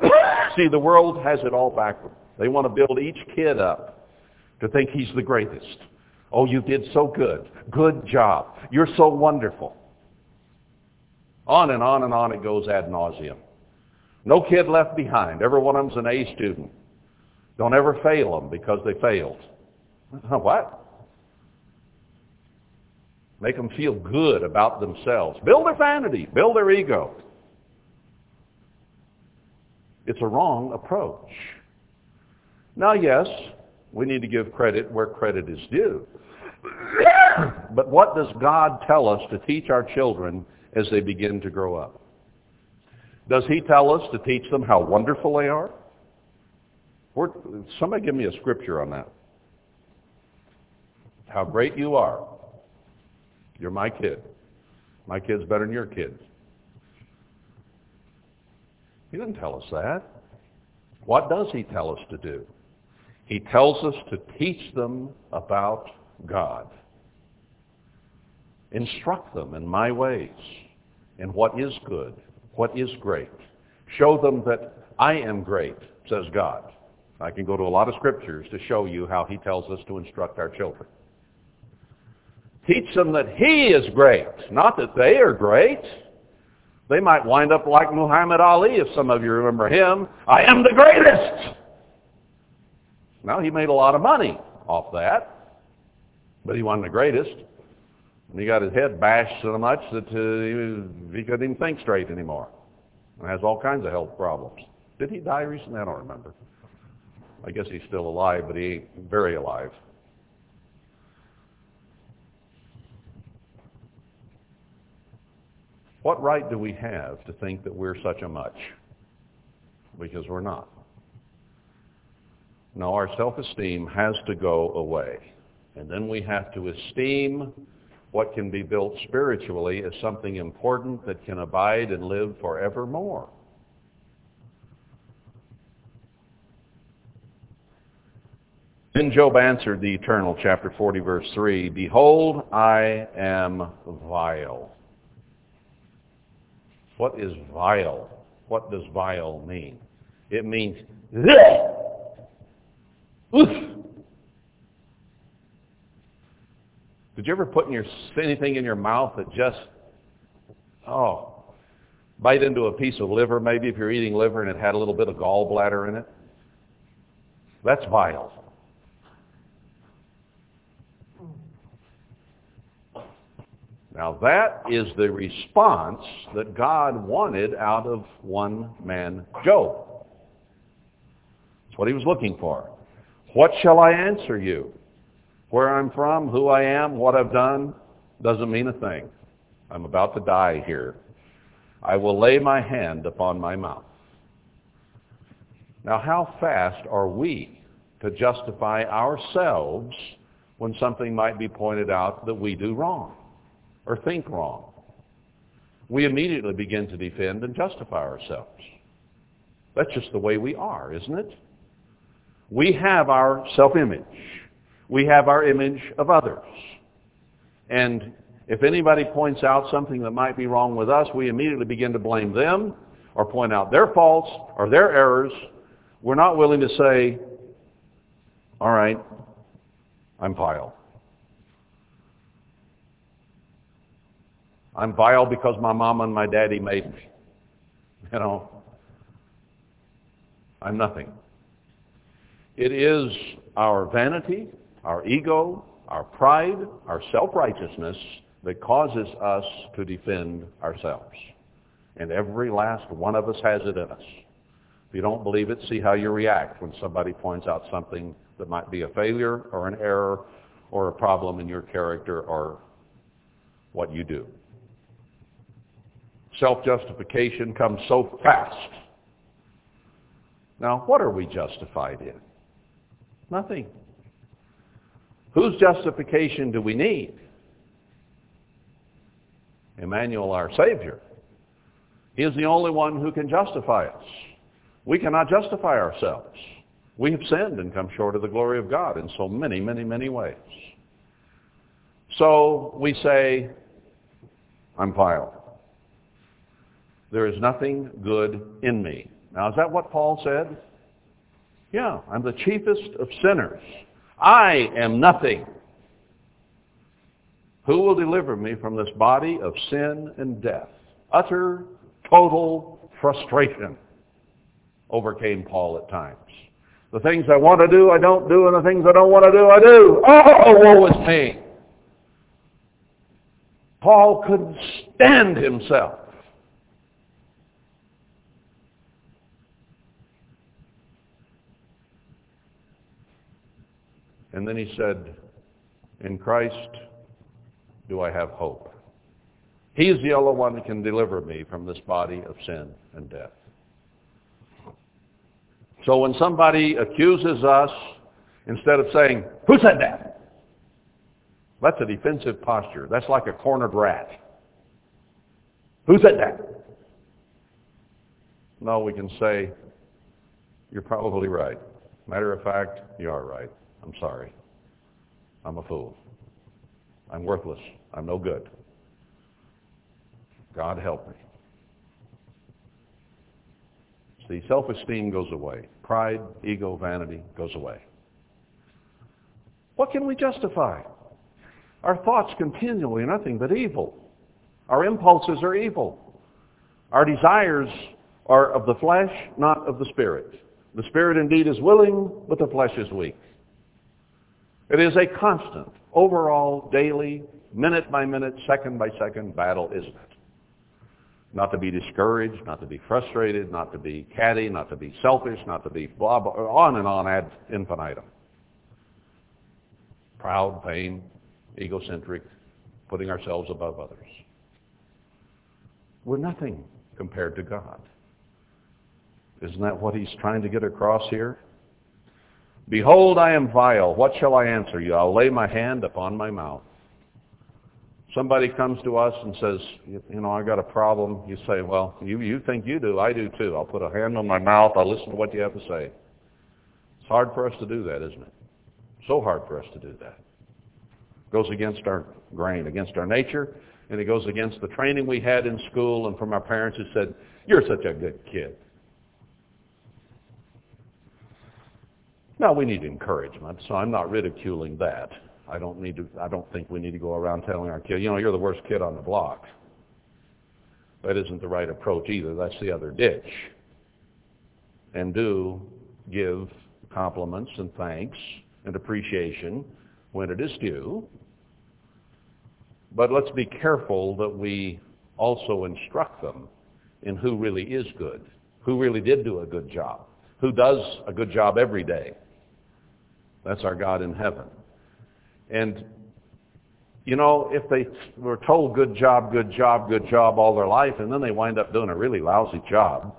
S1: See, the world has it all backward. They want to build each kid up to think he's the greatest. Oh, you did so good. Good job. You're so wonderful. On and on and on it goes ad nauseum. No kid left behind. Every one of them's an A student. Don't ever fail them because they failed. what? Make them feel good about themselves. Build their vanity. Build their ego. It's a wrong approach. Now, yes, we need to give credit where credit is due. but what does God tell us to teach our children as they begin to grow up? Does he tell us to teach them how wonderful they are? Or, somebody give me a scripture on that. how great you are. You're my kid. My kid's better than your kid. He doesn't tell us that. What does he tell us to do? He tells us to teach them about God. Instruct them in my ways, in what is good, what is great. Show them that I am great, says God. I can go to a lot of scriptures to show you how he tells us to instruct our children. Teach them that he is great, not that they are great. They might wind up like Muhammad Ali, if some of you remember him. I am the greatest! Now, he made a lot of money off that, but he wasn't the greatest. And he got his head bashed so much that uh, he, he couldn't even think straight anymore. And has all kinds of health problems. Did he die recently? I don't remember. I guess he's still alive, but he ain't very alive. What right do we have to think that we're such a much? Because we're not. No, our self-esteem has to go away. And then we have to esteem what can be built spiritually as something important that can abide and live forevermore. Then Job answered the Eternal, chapter 40, verse 3, Behold, I am vile. What is vile? What does vile mean? It means, Oof. Did you ever put in your, anything in your mouth that just, oh, bite into a piece of liver maybe if you're eating liver and it had a little bit of gallbladder in it? That's vile. Now that is the response that God wanted out of one man, Job. That's what he was looking for. What shall I answer you? Where I'm from, who I am, what I've done, doesn't mean a thing. I'm about to die here. I will lay my hand upon my mouth. Now how fast are we to justify ourselves when something might be pointed out that we do wrong? or think wrong. We immediately begin to defend and justify ourselves. That's just the way we are, isn't it? We have our self-image. We have our image of others. And if anybody points out something that might be wrong with us, we immediately begin to blame them or point out their faults or their errors. We're not willing to say, all right, I'm vile. I'm vile because my mama and my daddy made me. You know, I'm nothing. It is our vanity, our ego, our pride, our self-righteousness that causes us to defend ourselves. And every last one of us has it in us. If you don't believe it, see how you react when somebody points out something that might be a failure or an error or a problem in your character or what you do. Self-justification comes so fast. Now, what are we justified in? Nothing. Whose justification do we need? Emmanuel, our Savior. He is the only one who can justify us. We cannot justify ourselves. We have sinned and come short of the glory of God in so many, many, many ways. So we say, I'm vile. There is nothing good in me. Now, is that what Paul said? Yeah, I'm the chiefest of sinners. I am nothing. Who will deliver me from this body of sin and death? Utter, total frustration overcame Paul at times. The things I want to do, I don't do, and the things I don't want to do, I do. Oh, woe is me. Paul couldn't stand himself. And then he said, in Christ do I have hope. He's the only one that can deliver me from this body of sin and death. So when somebody accuses us, instead of saying, who said that? That's a defensive posture. That's like a cornered rat. Who said that? No, we can say, you're probably right. Matter of fact, you are right. I'm sorry. I'm a fool. I'm worthless. I'm no good. God help me. See, self-esteem goes away. Pride, ego, vanity goes away. What can we justify? Our thoughts continually are nothing but evil. Our impulses are evil. Our desires are of the flesh, not of the spirit. The spirit indeed is willing, but the flesh is weak. It is a constant, overall, daily, minute by minute, second by second battle, isn't it? Not to be discouraged, not to be frustrated, not to be catty, not to be selfish, not to be blah, blah, on and on ad infinitum. Proud, vain, egocentric, putting ourselves above others. We're nothing compared to God. Isn't that what he's trying to get across here? Behold, I am vile. What shall I answer you? I'll lay my hand upon my mouth. Somebody comes to us and says, you know, I got a problem. You say, well, you, you think you do. I do too. I'll put a hand on my mouth. I'll listen to what you have to say. It's hard for us to do that, isn't it? So hard for us to do that. It goes against our grain, against our nature, and it goes against the training we had in school and from our parents who said, you're such a good kid. Now we need encouragement, so I'm not ridiculing that. I don't need to. I don't think we need to go around telling our kids, you know, you're the worst kid on the block. That isn't the right approach either. That's the other ditch. And do give compliments and thanks and appreciation when it is due. But let's be careful that we also instruct them in who really is good, who really did do a good job, who does a good job every day. That's our God in heaven. And, you know, if they were told good job, good job, good job all their life, and then they wind up doing a really lousy job,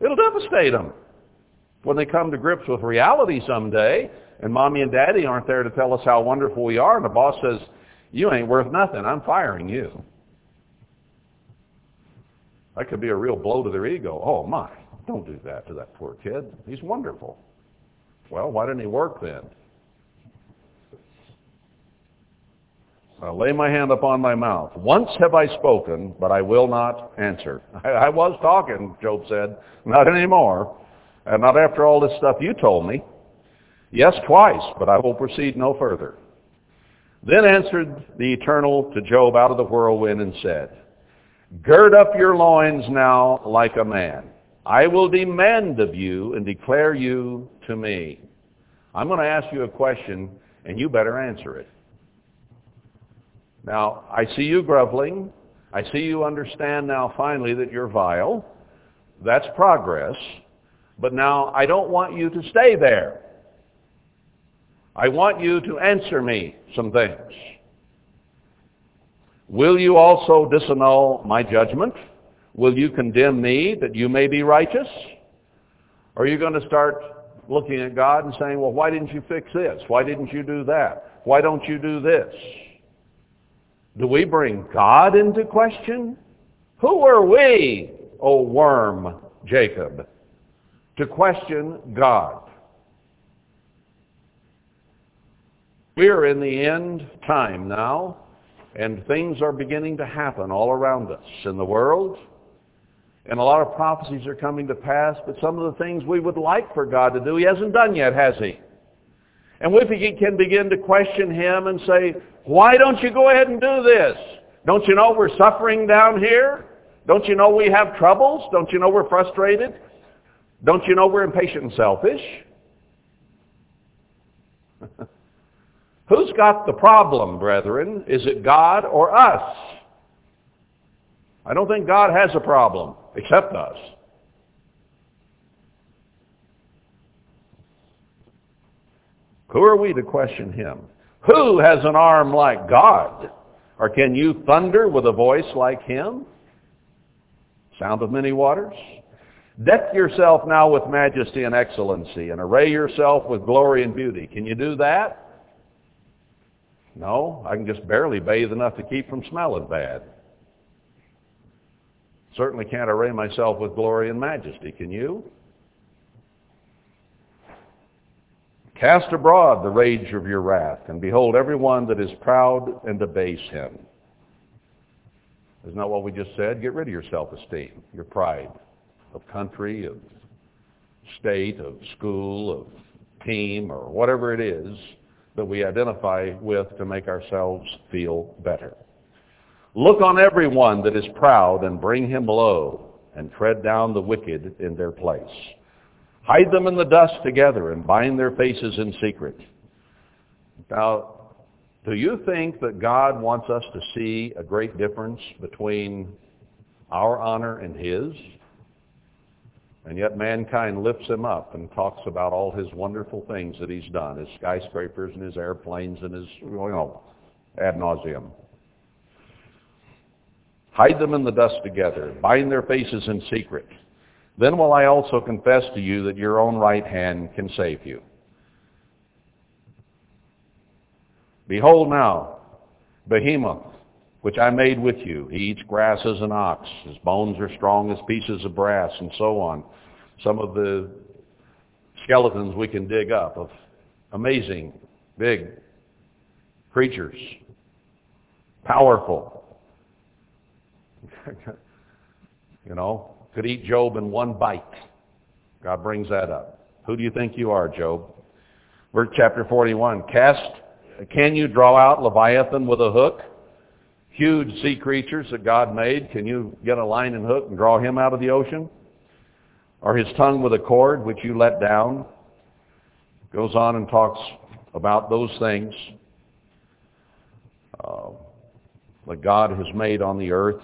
S1: it'll devastate them. When they come to grips with reality someday, and mommy and daddy aren't there to tell us how wonderful we are, and the boss says, you ain't worth nothing, I'm firing you. That could be a real blow to their ego. Oh my, don't do that to that poor kid. He's wonderful. Well, why didn't he work then? I'll lay my hand upon my mouth. Once have I spoken, but I will not answer. I, I was talking, Job said. Not anymore. And not after all this stuff you told me. Yes, twice, but I will proceed no further. Then answered the Eternal to Job out of the whirlwind and said, Gird up your loins now like a man. I will demand of you and declare you to me. I'm going to ask you a question, and you better answer it. Now, I see you groveling. I see you understand now finally that you're vile. That's progress. But now I don't want you to stay there. I want you to answer me some things. Will you also disannul my judgment? Will you condemn me that you may be righteous? Or are you going to start looking at God and saying, well, why didn't you fix this? Why didn't you do that? Why don't you do this? Do we bring God into question? Who are we, O worm Jacob, to question God? We are in the end time now, and things are beginning to happen all around us in the world. And a lot of prophecies are coming to pass, but some of the things we would like for God to do, he hasn't done yet, has he? And we can begin to question him and say, why don't you go ahead and do this? Don't you know we're suffering down here? Don't you know we have troubles? Don't you know we're frustrated? Don't you know we're impatient and selfish? Who's got the problem, brethren? Is it God or us? I don't think God has a problem, except us. Who are we to question him? Who has an arm like God? Or can you thunder with a voice like him? Sound of many waters? Deck yourself now with majesty and excellency and array yourself with glory and beauty. Can you do that? No, I can just barely bathe enough to keep from smelling bad. Certainly can't array myself with glory and majesty, can you? Cast abroad the rage of your wrath, and behold every one that is proud and debase him. Isn't that what we just said? Get rid of your self-esteem, your pride of country, of state, of school, of team, or whatever it is that we identify with to make ourselves feel better. Look on everyone that is proud and bring him low, and tread down the wicked in their place. Hide them in the dust together and bind their faces in secret. Now, do you think that God wants us to see a great difference between our honor and his? And yet mankind lifts him up and talks about all his wonderful things that he's done, his skyscrapers and his airplanes and his, you know, ad nauseum. Hide them in the dust together. Bind their faces in secret. Then will I also confess to you that your own right hand can save you. Behold now, Behemoth, which I made with you. He eats grass as an ox. His bones are strong as pieces of brass, and so on. Some of the skeletons we can dig up of amazing, big creatures. Powerful. you know, could eat Job in one bite. God brings that up. Who do you think you are, Job? Verse chapter 41. Cast, can you draw out Leviathan with a hook? Huge sea creatures that God made. Can you get a line and hook and draw him out of the ocean? Or his tongue with a cord which you let down? Goes on and talks about those things uh, that God has made on the earth.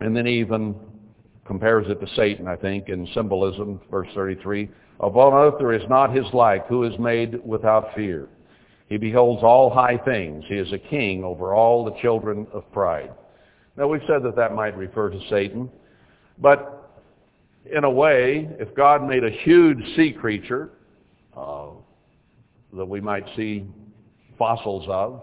S1: And then he even compares it to Satan, I think, in symbolism, verse 33. Upon earth there is not his like, who is made without fear. He beholds all high things. He is a king over all the children of pride. Now we've said that that might refer to Satan, but in a way, if God made a huge sea creature uh, that we might see fossils of,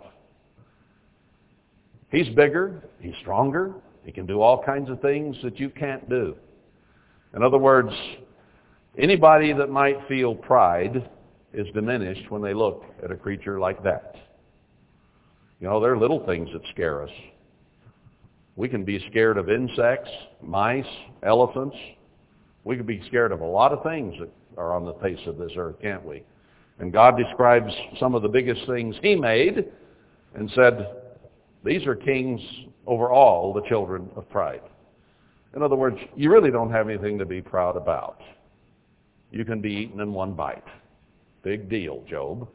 S1: he's bigger, he's stronger, he can do all kinds of things that you can't do. In other words, anybody that might feel pride is diminished when they look at a creature like that. You know, there are little things that scare us. We can be scared of insects, mice, elephants. We can be scared of a lot of things that are on the face of this earth, can't we? And God describes some of the biggest things he made and said, these are kings over all the children of pride. In other words, you really don't have anything to be proud about. You can be eaten in one bite. Big deal, Job.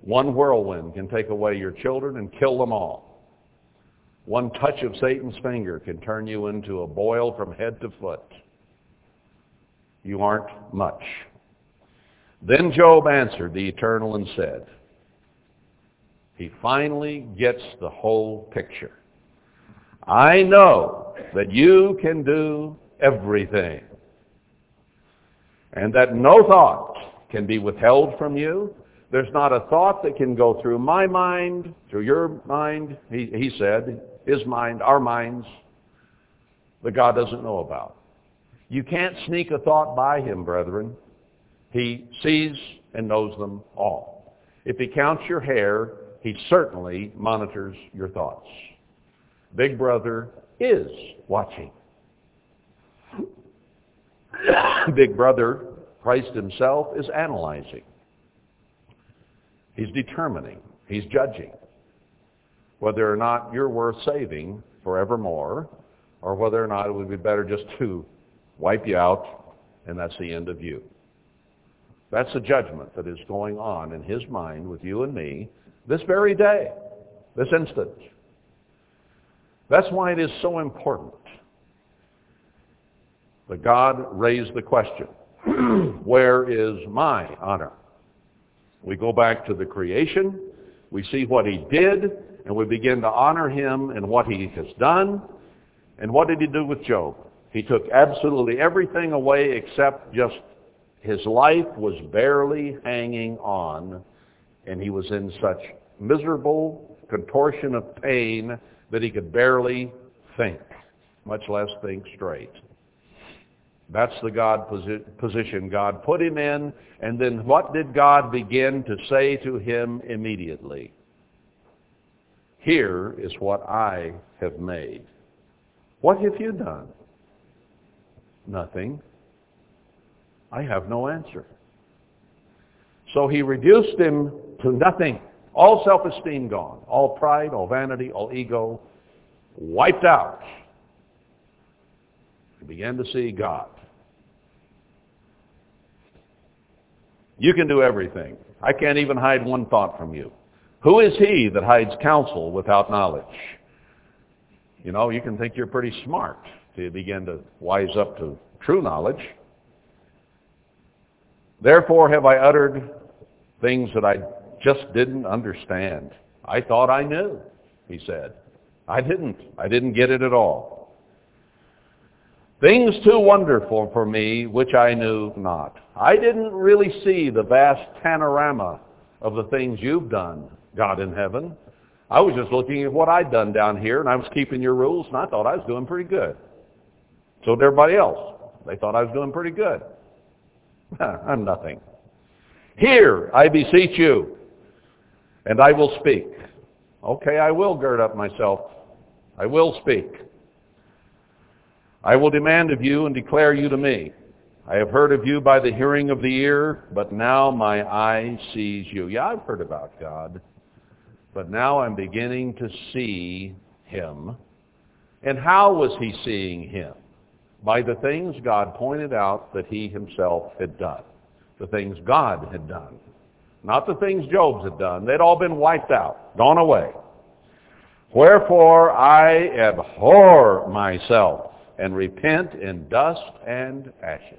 S1: One whirlwind can take away your children and kill them all. One touch of Satan's finger can turn you into a boil from head to foot. You aren't much. Then Job answered the Eternal and said, he finally gets the whole picture. I know that you can do everything and that no thought can be withheld from you. There's not a thought that can go through my mind, through your mind, he, he said, his mind, our minds, that God doesn't know about. You can't sneak a thought by him, brethren. He sees and knows them all. If he counts your hair, he certainly monitors your thoughts. Big Brother is watching. Big Brother, Christ himself, is analyzing. He's determining. He's judging whether or not you're worth saving forevermore or whether or not it would be better just to wipe you out and that's the end of you. That's the judgment that is going on in his mind with you and me this very day, this instant. That's why it is so important that God raised the question, where is my honor? We go back to the creation, we see what he did, and we begin to honor him and what he has done. And what did he do with Job? He took absolutely everything away except just His life was barely hanging on, and he was in such miserable contortion of pain that he could barely think, much less think straight. That's the God posi- position God put him in. And then what did God begin to say to him immediately? Here is what I have made. What have you done? Nothing. I have no answer. So he reduced him to nothing. All self-esteem gone. All pride, all vanity, all ego wiped out. He began to see God. You can do everything. I can't even hide one thought from you. Who is he that hides counsel without knowledge? You know, you can think you're pretty smart to begin to wise up to true knowledge. Therefore have I uttered things that I just didn't understand. I thought I knew, he said. I didn't. I didn't get it at all. Things too wonderful for me which I knew not. I didn't really see the vast panorama of the things you've done, God in heaven. I was just looking at what I'd done down here, and I was keeping your rules, and I thought I was doing pretty good. So did everybody else. They thought I was doing pretty good. I'm nothing. Here, I beseech you, and I will speak. Okay, I will gird up myself. I will speak. I will demand of you and declare you to me. I have heard of you by the hearing of the ear, but now my eye sees you. Yeah, I've heard about God, but now I'm beginning to see him. And how was he seeing him? By the things God pointed out that he himself had done. The things God had done. Not the things Job's had done. They'd all been wiped out, gone away. Wherefore I abhor myself and repent in dust and ashes.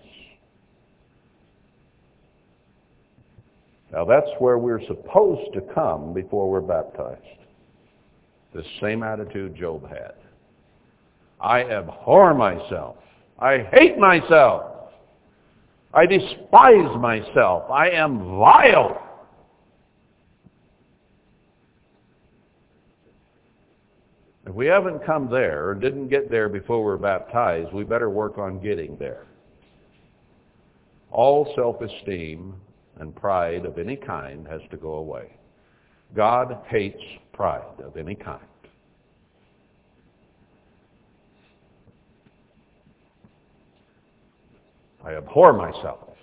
S1: Now that's where we're supposed to come before we're baptized. The same attitude Job had. I abhor myself. I hate myself. I despise myself. I am vile. If we haven't come there or didn't get there before we're baptized, we better work on getting there. All self-esteem and pride of any kind has to go away. God hates pride of any kind. I abhor myself.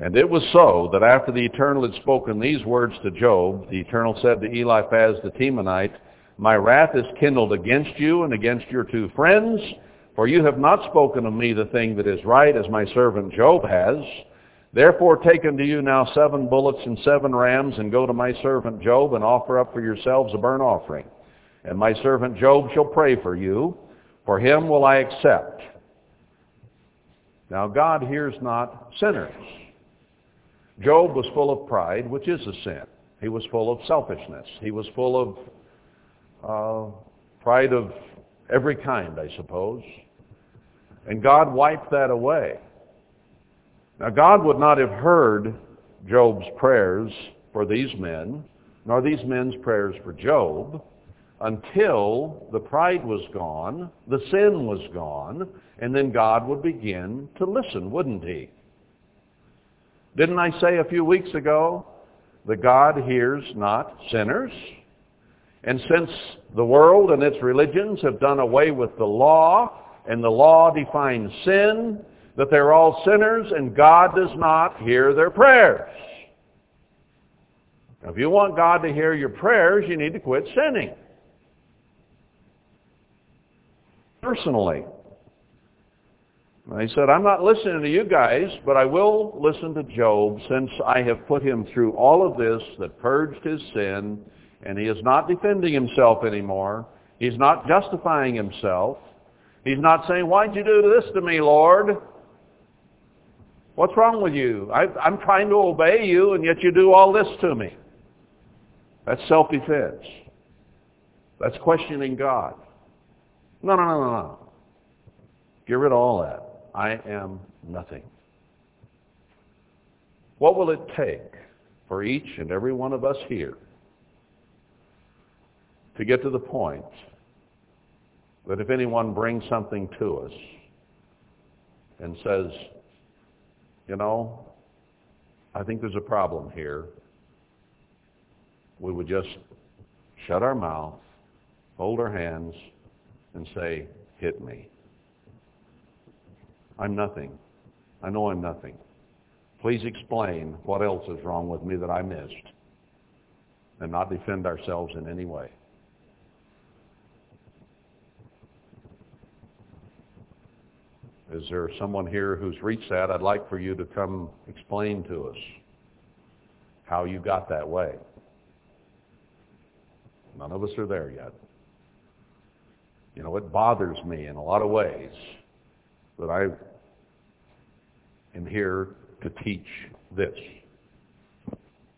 S1: And it was so that after the Eternal had spoken these words to Job, the Eternal said to Eliphaz the Temanite, My wrath is kindled against you and against your two friends, for you have not spoken of me the thing that is right, as my servant Job has. Therefore take unto you now seven bullocks and seven rams, and go to my servant Job, and offer up for yourselves a burnt offering. And my servant Job shall pray for you. For him will I accept. Now God hears not sinners. Job was full of pride, which is a sin. He was full of selfishness. He was full of uh, pride of every kind, I suppose. And God wiped that away. Now God would not have heard Job's prayers for these men, nor these men's prayers for Job, until the pride was gone, the sin was gone, and then God would begin to listen, wouldn't he? Didn't I say a few weeks ago that God hears not sinners? And since the world and its religions have done away with the law, and the law defines sin, that they're all sinners, and God does not hear their prayers. Now, if you want God to hear your prayers, you need to quit sinning. Personally. He said, I'm not listening to you guys, but I will listen to Job since I have put him through all of this that purged his sin, and he is not defending himself anymore. He's not justifying himself. He's not saying, why'd you do this to me, Lord? What's wrong with you? I, I'm trying to obey you, and yet you do all this to me. That's self-defense. That's questioning God. No, no, no, no, no. Get rid of all that. I am nothing. What will it take for each and every one of us here to get to the point that if anyone brings something to us and says, you know, I think there's a problem here, we would just shut our mouth, hold our hands, and say, hit me. I'm nothing. I know I'm nothing. Please explain what else is wrong with me that I missed and not defend ourselves in any way. Is there someone here who's reached that? I'd like for you to come explain to us how you got that way. None of us are there yet. You know, it bothers me in a lot of ways that I am here to teach this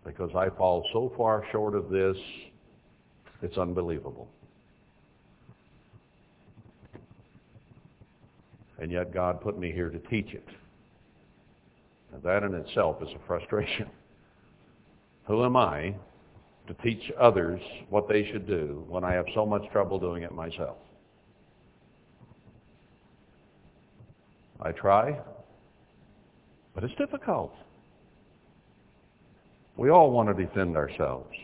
S1: because I fall so far short of this, it's unbelievable. And yet God put me here to teach it. And that in itself is a frustration. Who am I to teach others what they should do when I have so much trouble doing it myself? I try, but it's difficult. We all want to defend ourselves.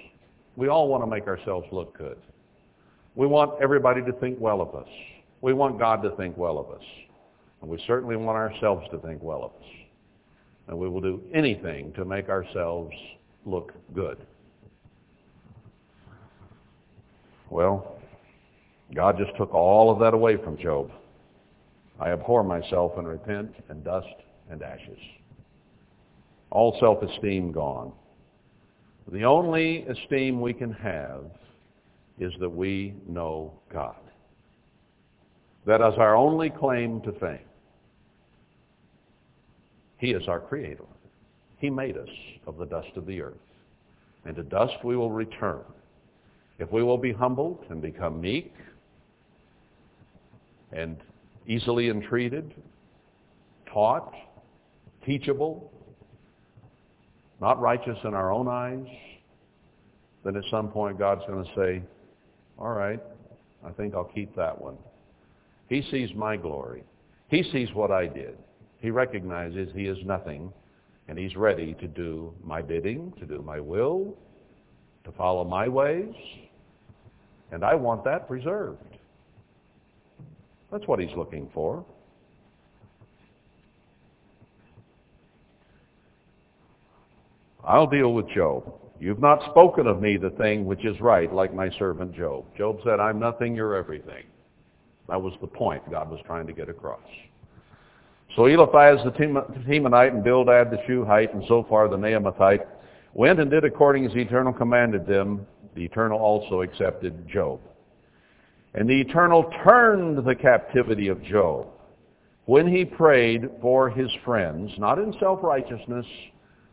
S1: We all want to make ourselves look good. We want everybody to think well of us. We want God to think well of us. And we certainly want ourselves to think well of us. And we will do anything to make ourselves look good. Well, God just took all of that away from Job. I abhor myself and repent and dust and ashes. All self-esteem gone. The only esteem we can have is that we know God. That is our only claim to fame. He is our creator. He made us of the dust of the earth. And to dust we will return. If we will be humbled and become meek and easily entreated, taught, teachable, not righteous in our own eyes, then at some point God's going to say, all right, I think I'll keep that one. He sees my glory. He sees what I did. He recognizes he is nothing, and he's ready to do my bidding, to do my will, to follow my ways, and I want that preserved. That's what he's looking for. I'll deal with Job. You've not spoken of me the thing which is right, like my servant Job. Job said, I'm nothing, you're everything. That was the point God was trying to get across. So Eliphaz the Temanite and Bildad the Shuhite and Zophar the Naamathite went and did according as the Eternal commanded them. The Eternal also accepted Job. And the Eternal turned the captivity of Job when he prayed for his friends, not in self-righteousness,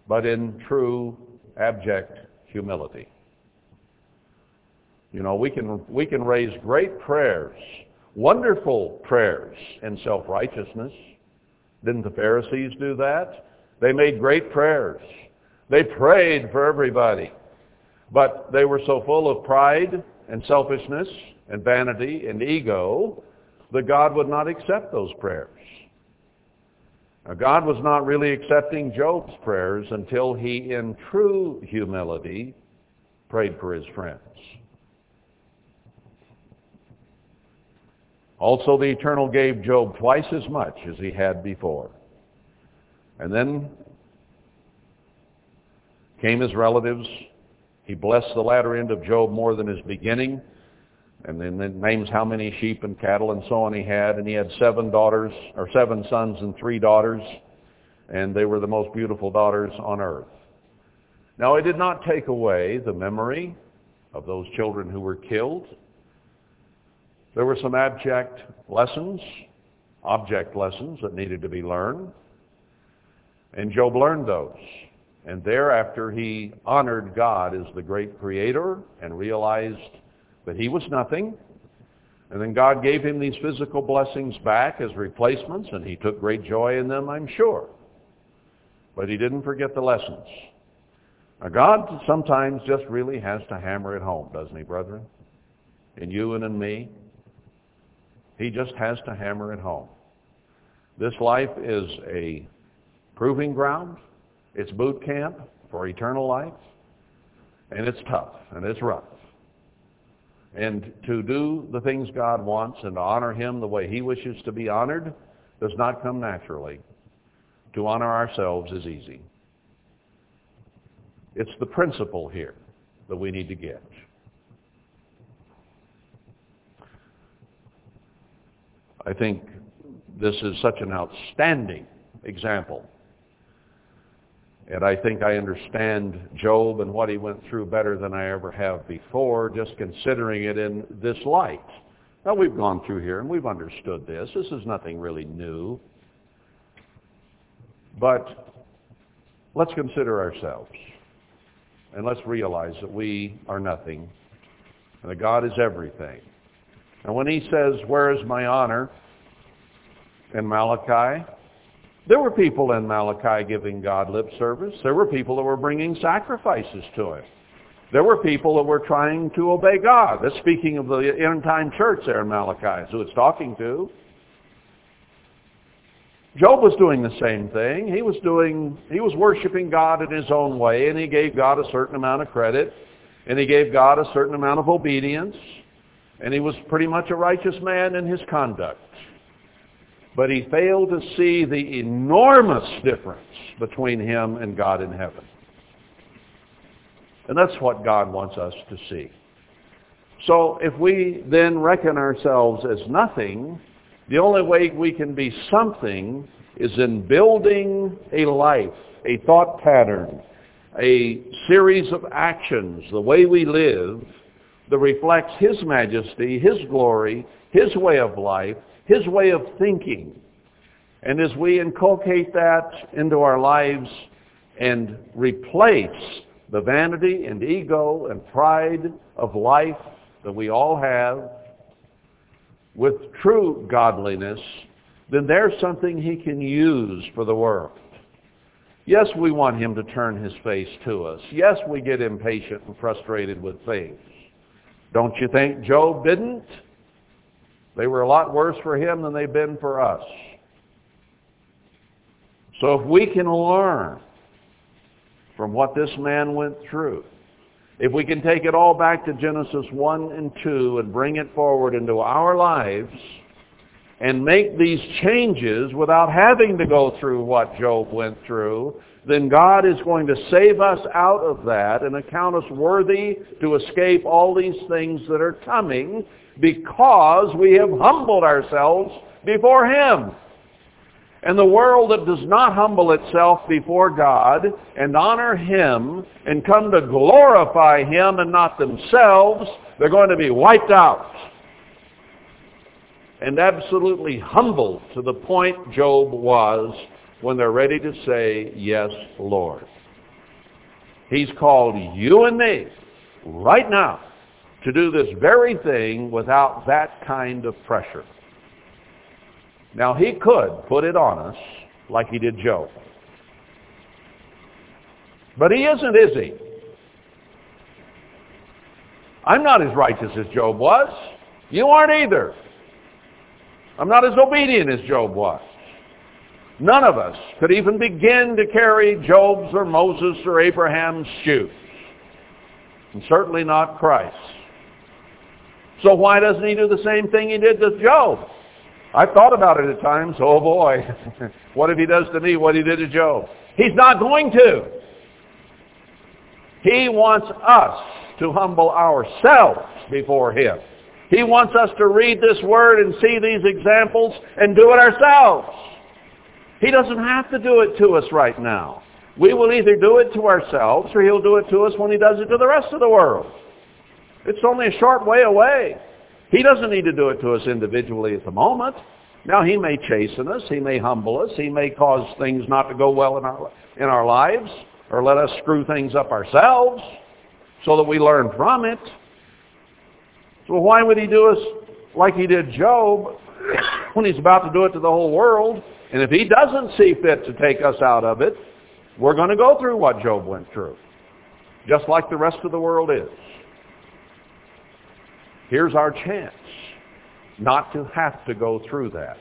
S1: but in true, abject humility. You know, we can, we can raise great prayers, wonderful prayers in self-righteousness. Didn't the Pharisees do that? They made great prayers. They prayed for everybody. But they were so full of pride and selfishness and vanity and ego that God would not accept those prayers. Now, God was not really accepting Job's prayers until he, in true humility, prayed for his friends. Also, the Eternal gave Job twice as much as he had before. And then came his relatives. He blessed the latter end of Job more than his beginning. And then names how many sheep and cattle and so on he had. And he had seven daughters, or seven sons and three daughters. And they were the most beautiful daughters on earth. Now, it did not take away the memory of those children who were killed there were some abject lessons, object lessons that needed to be learned. And Job learned those. And thereafter he honored God as the great creator and realized that he was nothing, And then God gave him these physical blessings back as replacements, and he took great joy in them, I'm sure. But he didn't forget the lessons. Now, God sometimes just really has to hammer it home, doesn't he, brethren? In you and in me. He just has to hammer it home. This life is a proving ground. It's boot camp for eternal life. And it's tough and it's rough. And to do the things God wants and to honor him the way he wishes to be honored does not come naturally. To honor ourselves is easy. It's the principle here that we need to get. I think this is such an outstanding example. And I think I understand Job and what he went through better than I ever have before, just considering it in this light. Now, we've gone through here and we've understood this. This is nothing really new. But let's consider ourselves. And let's realize that we are nothing and that God is everything. And when he says, where is my honor? in Malachi, there were people in Malachi giving God lip service. There were people that were bringing sacrifices to him. There were people that were trying to obey God. That's speaking of the end-time church there in Malachi, who it's talking to. Job was doing the same thing. He was doing, he was worshiping God in his own way, and he gave God a certain amount of credit, and he gave God a certain amount of obedience, and he was pretty much a righteous man in his conduct but he failed to see the enormous difference between him and God in heaven. And that's what God wants us to see. So if we then reckon ourselves as nothing, the only way we can be something is in building a life, a thought pattern, a series of actions, the way we live that reflects His majesty, His glory, His way of life, his way of thinking. And as we inculcate that into our lives and replace the vanity and ego and pride of life that we all have with true godliness, then there's something he can use for the world. Yes, we want him to turn his face to us. Yes, we get impatient and frustrated with things. Don't you think Job didn't? They were a lot worse for him than they've been for us. So if we can learn from what this man went through, if we can take it all back to Genesis 1 and 2 and bring it forward into our lives and make these changes without having to go through what Job went through, then God is going to save us out of that and account us worthy to escape all these things that are coming because we have humbled ourselves before Him. And the world that does not humble itself before God and honor Him and come to glorify Him and not themselves, they're going to be wiped out. And absolutely humbled to the point Job was when they're ready to say, yes, Lord. He's called you and me right now to do this very thing without that kind of pressure. Now, he could put it on us like he did Job. But he isn't, is he? I'm not as righteous as Job was. You aren't either. I'm not as obedient as Job was. None of us could even begin to carry Job's or Moses or Abraham's shoes. And certainly not Christ. So why doesn't he do the same thing he did to Job? I've thought about it at times. Oh boy, what if he does to me what he did to Job? He's not going to. He wants us to humble ourselves before him. He wants us to read this word and see these examples and do it ourselves. He doesn't have to do it to us right now. We will either do it to ourselves or he'll do it to us when he does it to the rest of the world. It's only a short way away. He doesn't need to do it to us individually at the moment. Now, he may chasten us. He may humble us. He may cause things not to go well in our, in our lives or let us screw things up ourselves so that we learn from it. So why would he do us like he did Job when he's about to do it to the whole world. And if he doesn't see fit to take us out of it, we're going to go through what Job went through, just like the rest of the world is. Here's our chance not to have to go through that.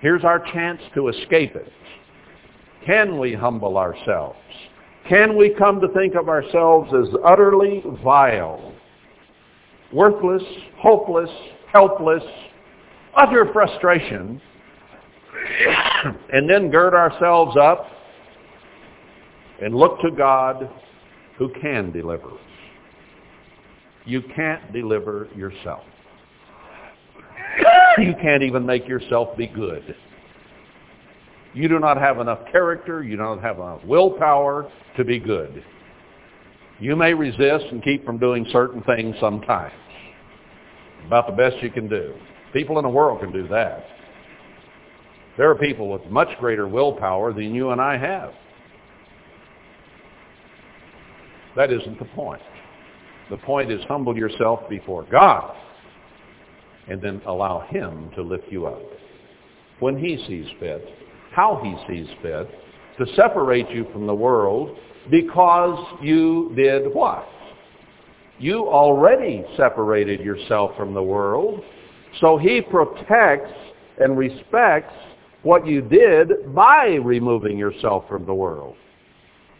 S1: Here's our chance to escape it. Can we humble ourselves? Can we come to think of ourselves as utterly vile, worthless, hopeless, helpless, utter frustration, and then gird ourselves up and look to God who can deliver? You can't deliver yourself. You can't even make yourself be good. You do not have enough character. You don't have enough willpower to be good. You may resist and keep from doing certain things sometimes. About the best you can do. People in the world can do that. There are people with much greater willpower than you and I have. That isn't the point. The point is humble yourself before God and then allow him to lift you up when he sees fit, how he sees fit, to separate you from the world because you did what? You already separated yourself from the world, so he protects and respects what you did by removing yourself from the world.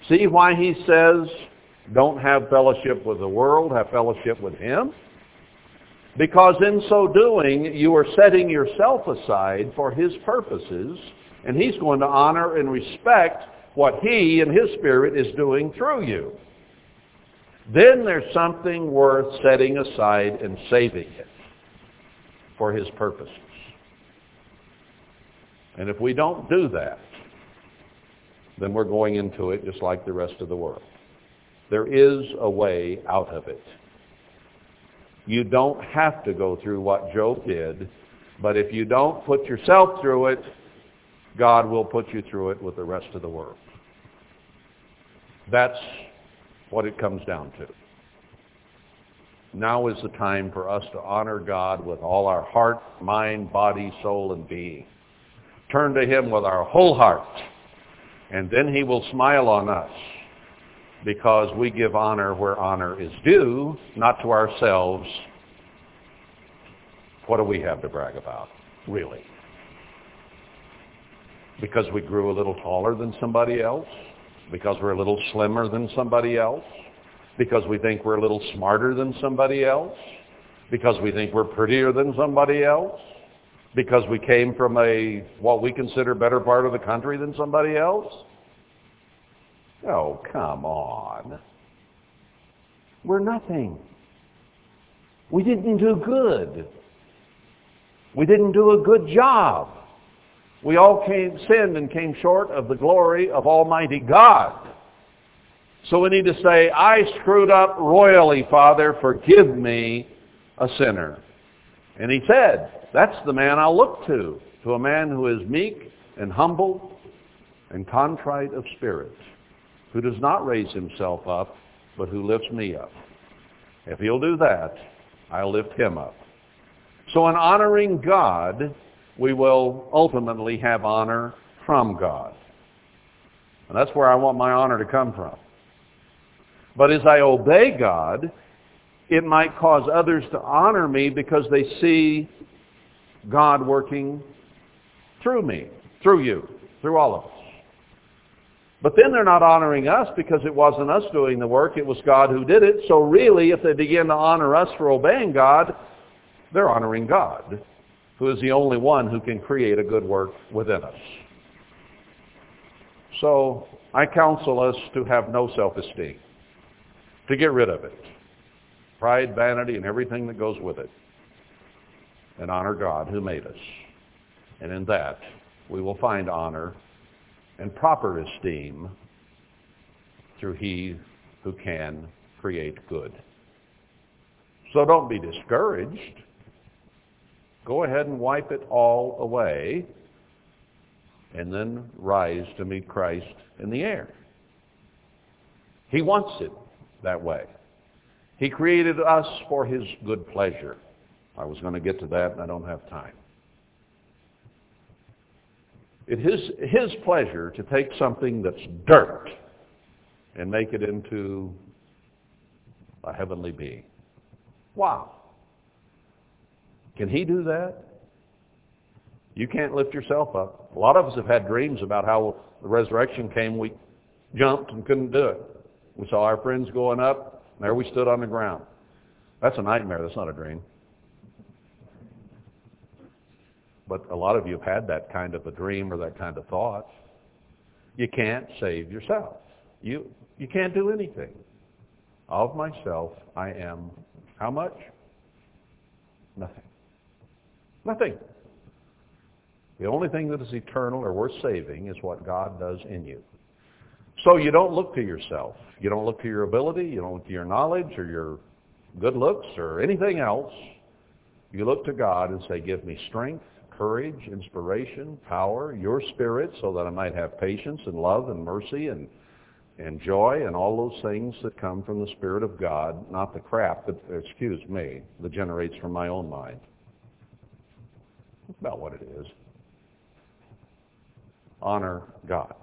S1: See why he says, don't have fellowship with the world, have fellowship with him? Because in so doing, you are setting yourself aside for his purposes, and he's going to honor and respect what he and his Spirit is doing through you. Then there's something worth setting aside and saving it for his purposes. And if we don't do that, then we're going into it just like the rest of the world. There is a way out of it. You don't have to go through what Job did, but if you don't put yourself through it, God will put you through it with the rest of the world. That's what it comes down to. Now is the time for us to honor God with all our heart, mind, body, soul, and being. Turn to him with our whole heart, and then he will smile on us because we give honor where honor is due, not to ourselves. What do we have to brag about, really? Because we grew a little taller than somebody else? Because we're a little slimmer than somebody else? Because we think we're a little smarter than somebody else? Because we think we're prettier than somebody else? Because we came from a, what we consider better part of the country than somebody else? Oh, come on. We're nothing. We didn't do good. We didn't do a good job. We all came, sinned and came short of the glory of Almighty God. So we need to say, I screwed up royally, Father. Forgive me, a sinner. And he said, that's the man I'll look to, to a man who is meek and humble and contrite of spirit who does not raise himself up, but who lifts me up. If he'll do that, I'll lift him up. So in honoring God, we will ultimately have honor from God. And that's where I want my honor to come from. But as I obey God, it might cause others to honor me because they see God working through me, through you, through all of us. But then they're not honoring us because it wasn't us doing the work. It was God who did it. So really, if they begin to honor us for obeying God, they're honoring God, who is the only one who can create a good work within us. So I counsel us to have no self-esteem, to get rid of it. Pride, vanity, and everything that goes with it. And honor God who made us. And in that, we will find honor and proper esteem through he who can create good. So don't be discouraged. Go ahead and wipe it all away and then rise to meet Christ in the air. He wants it that way. He created us for his good pleasure. I was going to get to that, and I don't have time. It is his pleasure to take something that's dirt and make it into a heavenly being. Wow. Can he do that? You can't lift yourself up. A lot of us have had dreams about how the resurrection came. We jumped and couldn't do it. We saw our friends going up, and there we stood on the ground. That's a nightmare. That's not a dream. But a lot of you have had that kind of a dream or that kind of thought. You can't save yourself. You, you can't do anything. Of myself, I am how much? Nothing. Nothing. The only thing that is eternal or worth saving is what God does in you. So you don't look to yourself. You don't look to your ability. You don't look to your knowledge or your good looks or anything else. You look to God and say, give me strength, courage, inspiration, power, your spirit so that I might have patience and love and mercy and, and joy and all those things that come from the Spirit of God, not the crap that, excuse me, that generates from my own mind. That's about what it is honor God.